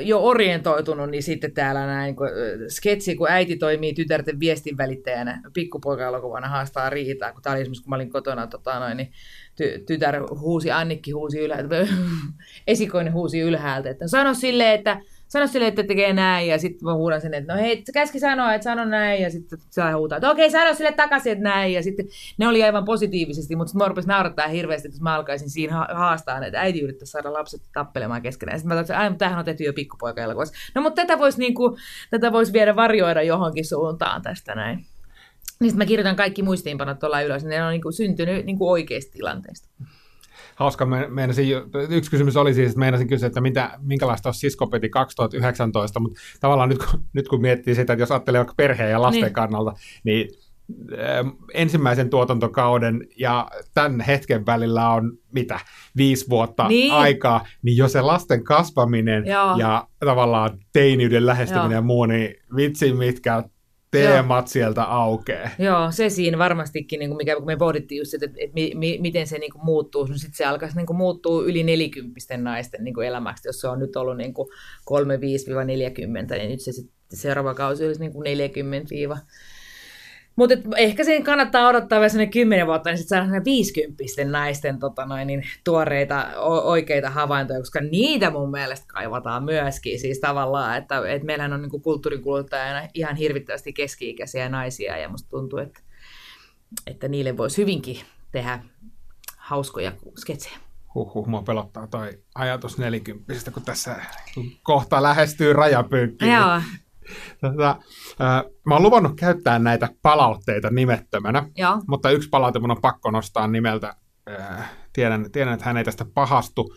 jo orientoitunut, niin sitten täällä näin kun, ö, sketsi, kun äiti toimii tytärten viestinvälittäjänä, pikkupoika-elokuvana haastaa riitaa, kun tämä oli esimerkiksi, kun mä olin kotona, tota, noin, niin ty- tytär huusi, Annikki huusi ylhäältä, esikoinen huusi ylhäältä, että sano silleen, että sano silleen, että tekee näin, ja sitten mä huudan sen, että no hei, se käski sanoa, että sano näin, ja sitten se huutaa, että okei, sano sille takaisin, että näin, ja sitten ne oli aivan positiivisesti, mutta sitten mä rupesin naurattaa hirveästi, että mä alkaisin siinä ha- haastaa, että äiti yrittäisi saada lapset tappelemaan keskenään. Sitten mä ajattelin, että tämähän on tehty jo pikkupoika elokuvassa. No mutta tätä voisi niinku, tätä vois viedä varjoida johonkin suuntaan tästä näin. Niin sitten mä kirjoitan kaikki muistiinpanot tuolla ylös, ne on niinku syntynyt niinku oikeista tilanteista.
Hauska, me, meinasin, yksi kysymys oli siis, että meinasin kysyä, että mitä, minkälaista on Siskopeti 2019, mutta tavallaan nyt, kun- nyt kun miettii sitä, että jos ajattelee vaikka perheen ja lasten
Niin.
kannalta, niin ähm, ensimmäisen tuotantokauden ja tämän hetken välillä on mitä, viisi vuotta
niin.
aikaa, niin jo se lasten kasvaminen
Joo.
ja tavallaan teiniyden lähestyminen
Joo.
ja muu, niin vitsi mitkä teemat sieltä aukeaa.
Joo, se siinä varmastikin, niin kuin mikä kun me pohdittiin just, että, että mi, mi, miten se niin kuin muuttuu, no sitten se alkaisi niin kuin muuttua yli nelikymppisten naisten niin kuin elämäksi, jos se on nyt ollut niin kuin 35-40, niin nyt se sit, seuraava kausi olisi niin kuin 40 Mutta ehkä siinä kannattaa odottaa vielä sellainen kymmenen vuotta, niin sitten saadaan 50 naisten tota noin, niin, tuoreita o- oikeita havaintoja, koska niitä mun mielestä kaivataan myöskin. Siis tavallaan, että, että meillähän on niin kulttuurin kuluttajana ihan hirvittävästi keski-ikäisiä naisia ja musta tuntuu, että, että niille voisi hyvinkin tehdä hauskoja sketsejä.
Huhhuh, mua pelottaa toi ajatus nelikymppisestä, kun tässä kohta lähestyy rajapyykki.
Joo.
Tota, äh, mä oon luvannut käyttää näitä palautteita nimettömänä,
Joo.
mutta yksi palaute mun on pakko nostaa nimeltä. Äh, tiedän, tiedän, että hän ei tästä pahastu.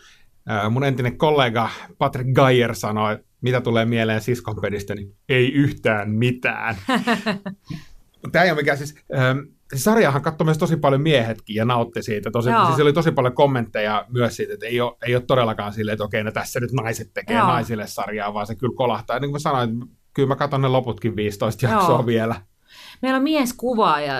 Äh, mun entinen kollega Patrick Geyer sanoi, mitä tulee mieleen siskonpedistä, niin ei yhtään mitään. Tämä ei ole mikään siis... Ähm, siis sarjahan katsoi myös tosi paljon miehetkin ja nautti siitä. Tosi,
Joo.
siis oli tosi paljon kommentteja myös siitä, että ei ole, ei ole todellakaan silleen, että okei, no tässä nyt naiset tekee
Joo.
naisille sarjaa, vaan se kyllä kolahtaa. Ja niin kuin mä sanoin, kyllä mä katson ne loputkin 15 jaksoa
Joo.
vielä.
Meillä on mieskuvaaja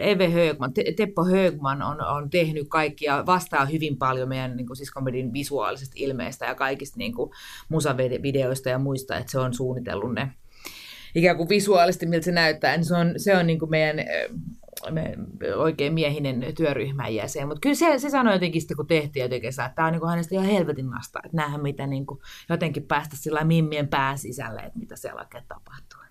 Eve Högman, Te- Teppo Högman on, on tehnyt kaikkia, vastaa hyvin paljon meidän niin kuin, siis komedin visuaalisesta ilmeestä ja kaikista niin kuin, musavideoista ja muista, että se on suunnitellut ne ikään kuin visuaalisesti, miltä se näyttää, niin se on, se on niin kuin meidän me, oikein miehinen työryhmän jäsen. Mutta kyllä se, se sanoi jotenkin sitten, kun tehtiin jotenkin, että tämä on niin hänestä ihan helvetin nasta, että nähdään mitä niin kuin, jotenkin päästä sillä mimmien pään sisälle, että mitä siellä oikein tapahtuu.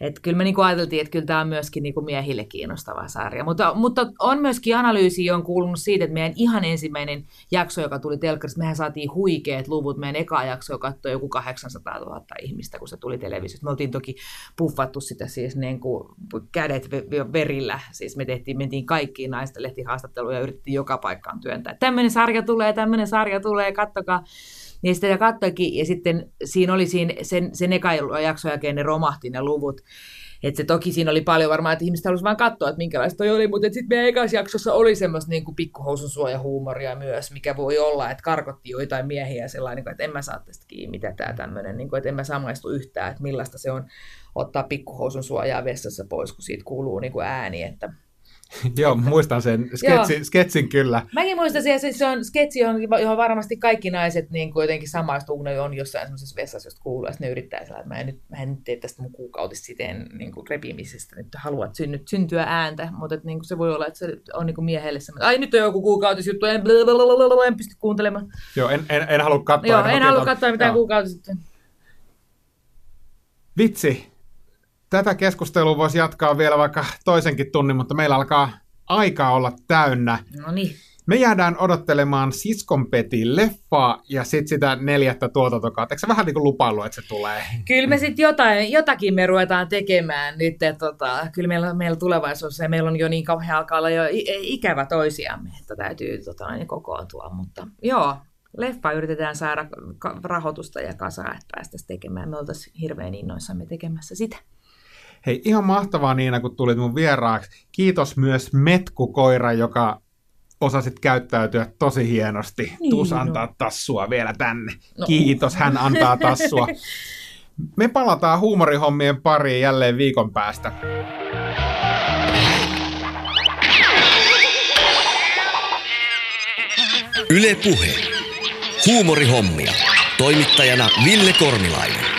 Et kyllä me niinku ajateltiin, että kyllä tämä on myöskin niinku miehille kiinnostava sarja. Mutta, mutta on myöskin analyysi, on kuulunut siitä, että meidän ihan ensimmäinen jakso, joka tuli telkkarista, mehän saatiin huikeat luvut. Meidän eka jakso katsoi joku 800 000 ihmistä, kun se tuli televisiosta. Me oltiin toki puffattu sitä siis niin kuin kädet ve- verillä. Siis me tehtiin, mentiin kaikkiin naisten lehtihaastatteluja ja yritettiin joka paikkaan työntää. Tämmöinen sarja tulee, tämmöinen sarja tulee, kattokaa. Niin sitä katsoikin, ja sitten siinä oli siinä, sen, sen eka jakson jälkeen ne romahti ne luvut. Et se toki siinä oli paljon varmaan, että ihmiset halusivat vain katsoa, että minkälaista toi oli, mutta sitten meidän ekassa jaksossa oli semmoista niin kuin pikkuhousun suojahuumoria myös, mikä voi olla, että karkotti joitain miehiä sellainen, että en mä saa tästä kiinni, mitä tämä tämmöinen, niin että en mä samaistu yhtään, että millaista se on ottaa pikkuhousun suojaa vessassa pois, kun siitä kuuluu niin kuin ääni, että
Joo, muistan sen sketsin, sketsin kyllä.
Mäkin muistan, se, se, se on sketsi, johon, johon varmasti kaikki naiset niin kuin jotenkin samaistuu, kun ne on jossain semmoisessa vessassa, josta kuuluu, ja sitten ne yrittää sillä, että mä en nyt, mä en nyt tee tästä mun kuukautisiteen niin kuin repimisestä, nyt haluat synny, syntyä ääntä, mutta että, niin kuin se voi olla, että se on niin kuin miehelle semmoinen, ai nyt on joku kuukautisjuttu, en, en pysty kuuntelemaan.
Joo, en, en, en halua katsoa.
Joo,
halua
en halua katsoa mitään
Joo.
kuukautisjuttuja.
Vitsi, tätä keskustelua voisi jatkaa vielä vaikka toisenkin tunnin, mutta meillä alkaa aikaa olla täynnä.
No niin.
Me jäädään odottelemaan Siskonpetin leffaa ja sitten sitä neljättä tuotantokautta. Eikö se vähän niin kuin lupailu, että se tulee?
Kyllä me sitten jotain, jotakin me ruvetaan tekemään nyt, että tota, kyllä meillä, meillä tulevaisuudessa ja meillä on jo niin kauhean alkaa olla jo i- ikävä toisiamme, että täytyy tota, niin kokoontua, mutta joo, leffa yritetään saada rahoitusta ja kasaa, että päästäisiin tekemään. Me oltaisiin hirveän innoissamme tekemässä sitä.
Hei, ihan mahtavaa Niina, kun tulit mun vieraaksi. Kiitos myös Metku Koira, joka osasit käyttäytyä tosi hienosti.
Niin,
Tuus
no.
antaa tassua vielä tänne.
No.
Kiitos, hän antaa tassua. Me palataan huumorihommien pariin jälleen viikon päästä.
Yle Puhe. Huumorihommia. Toimittajana Ville Kornilainen.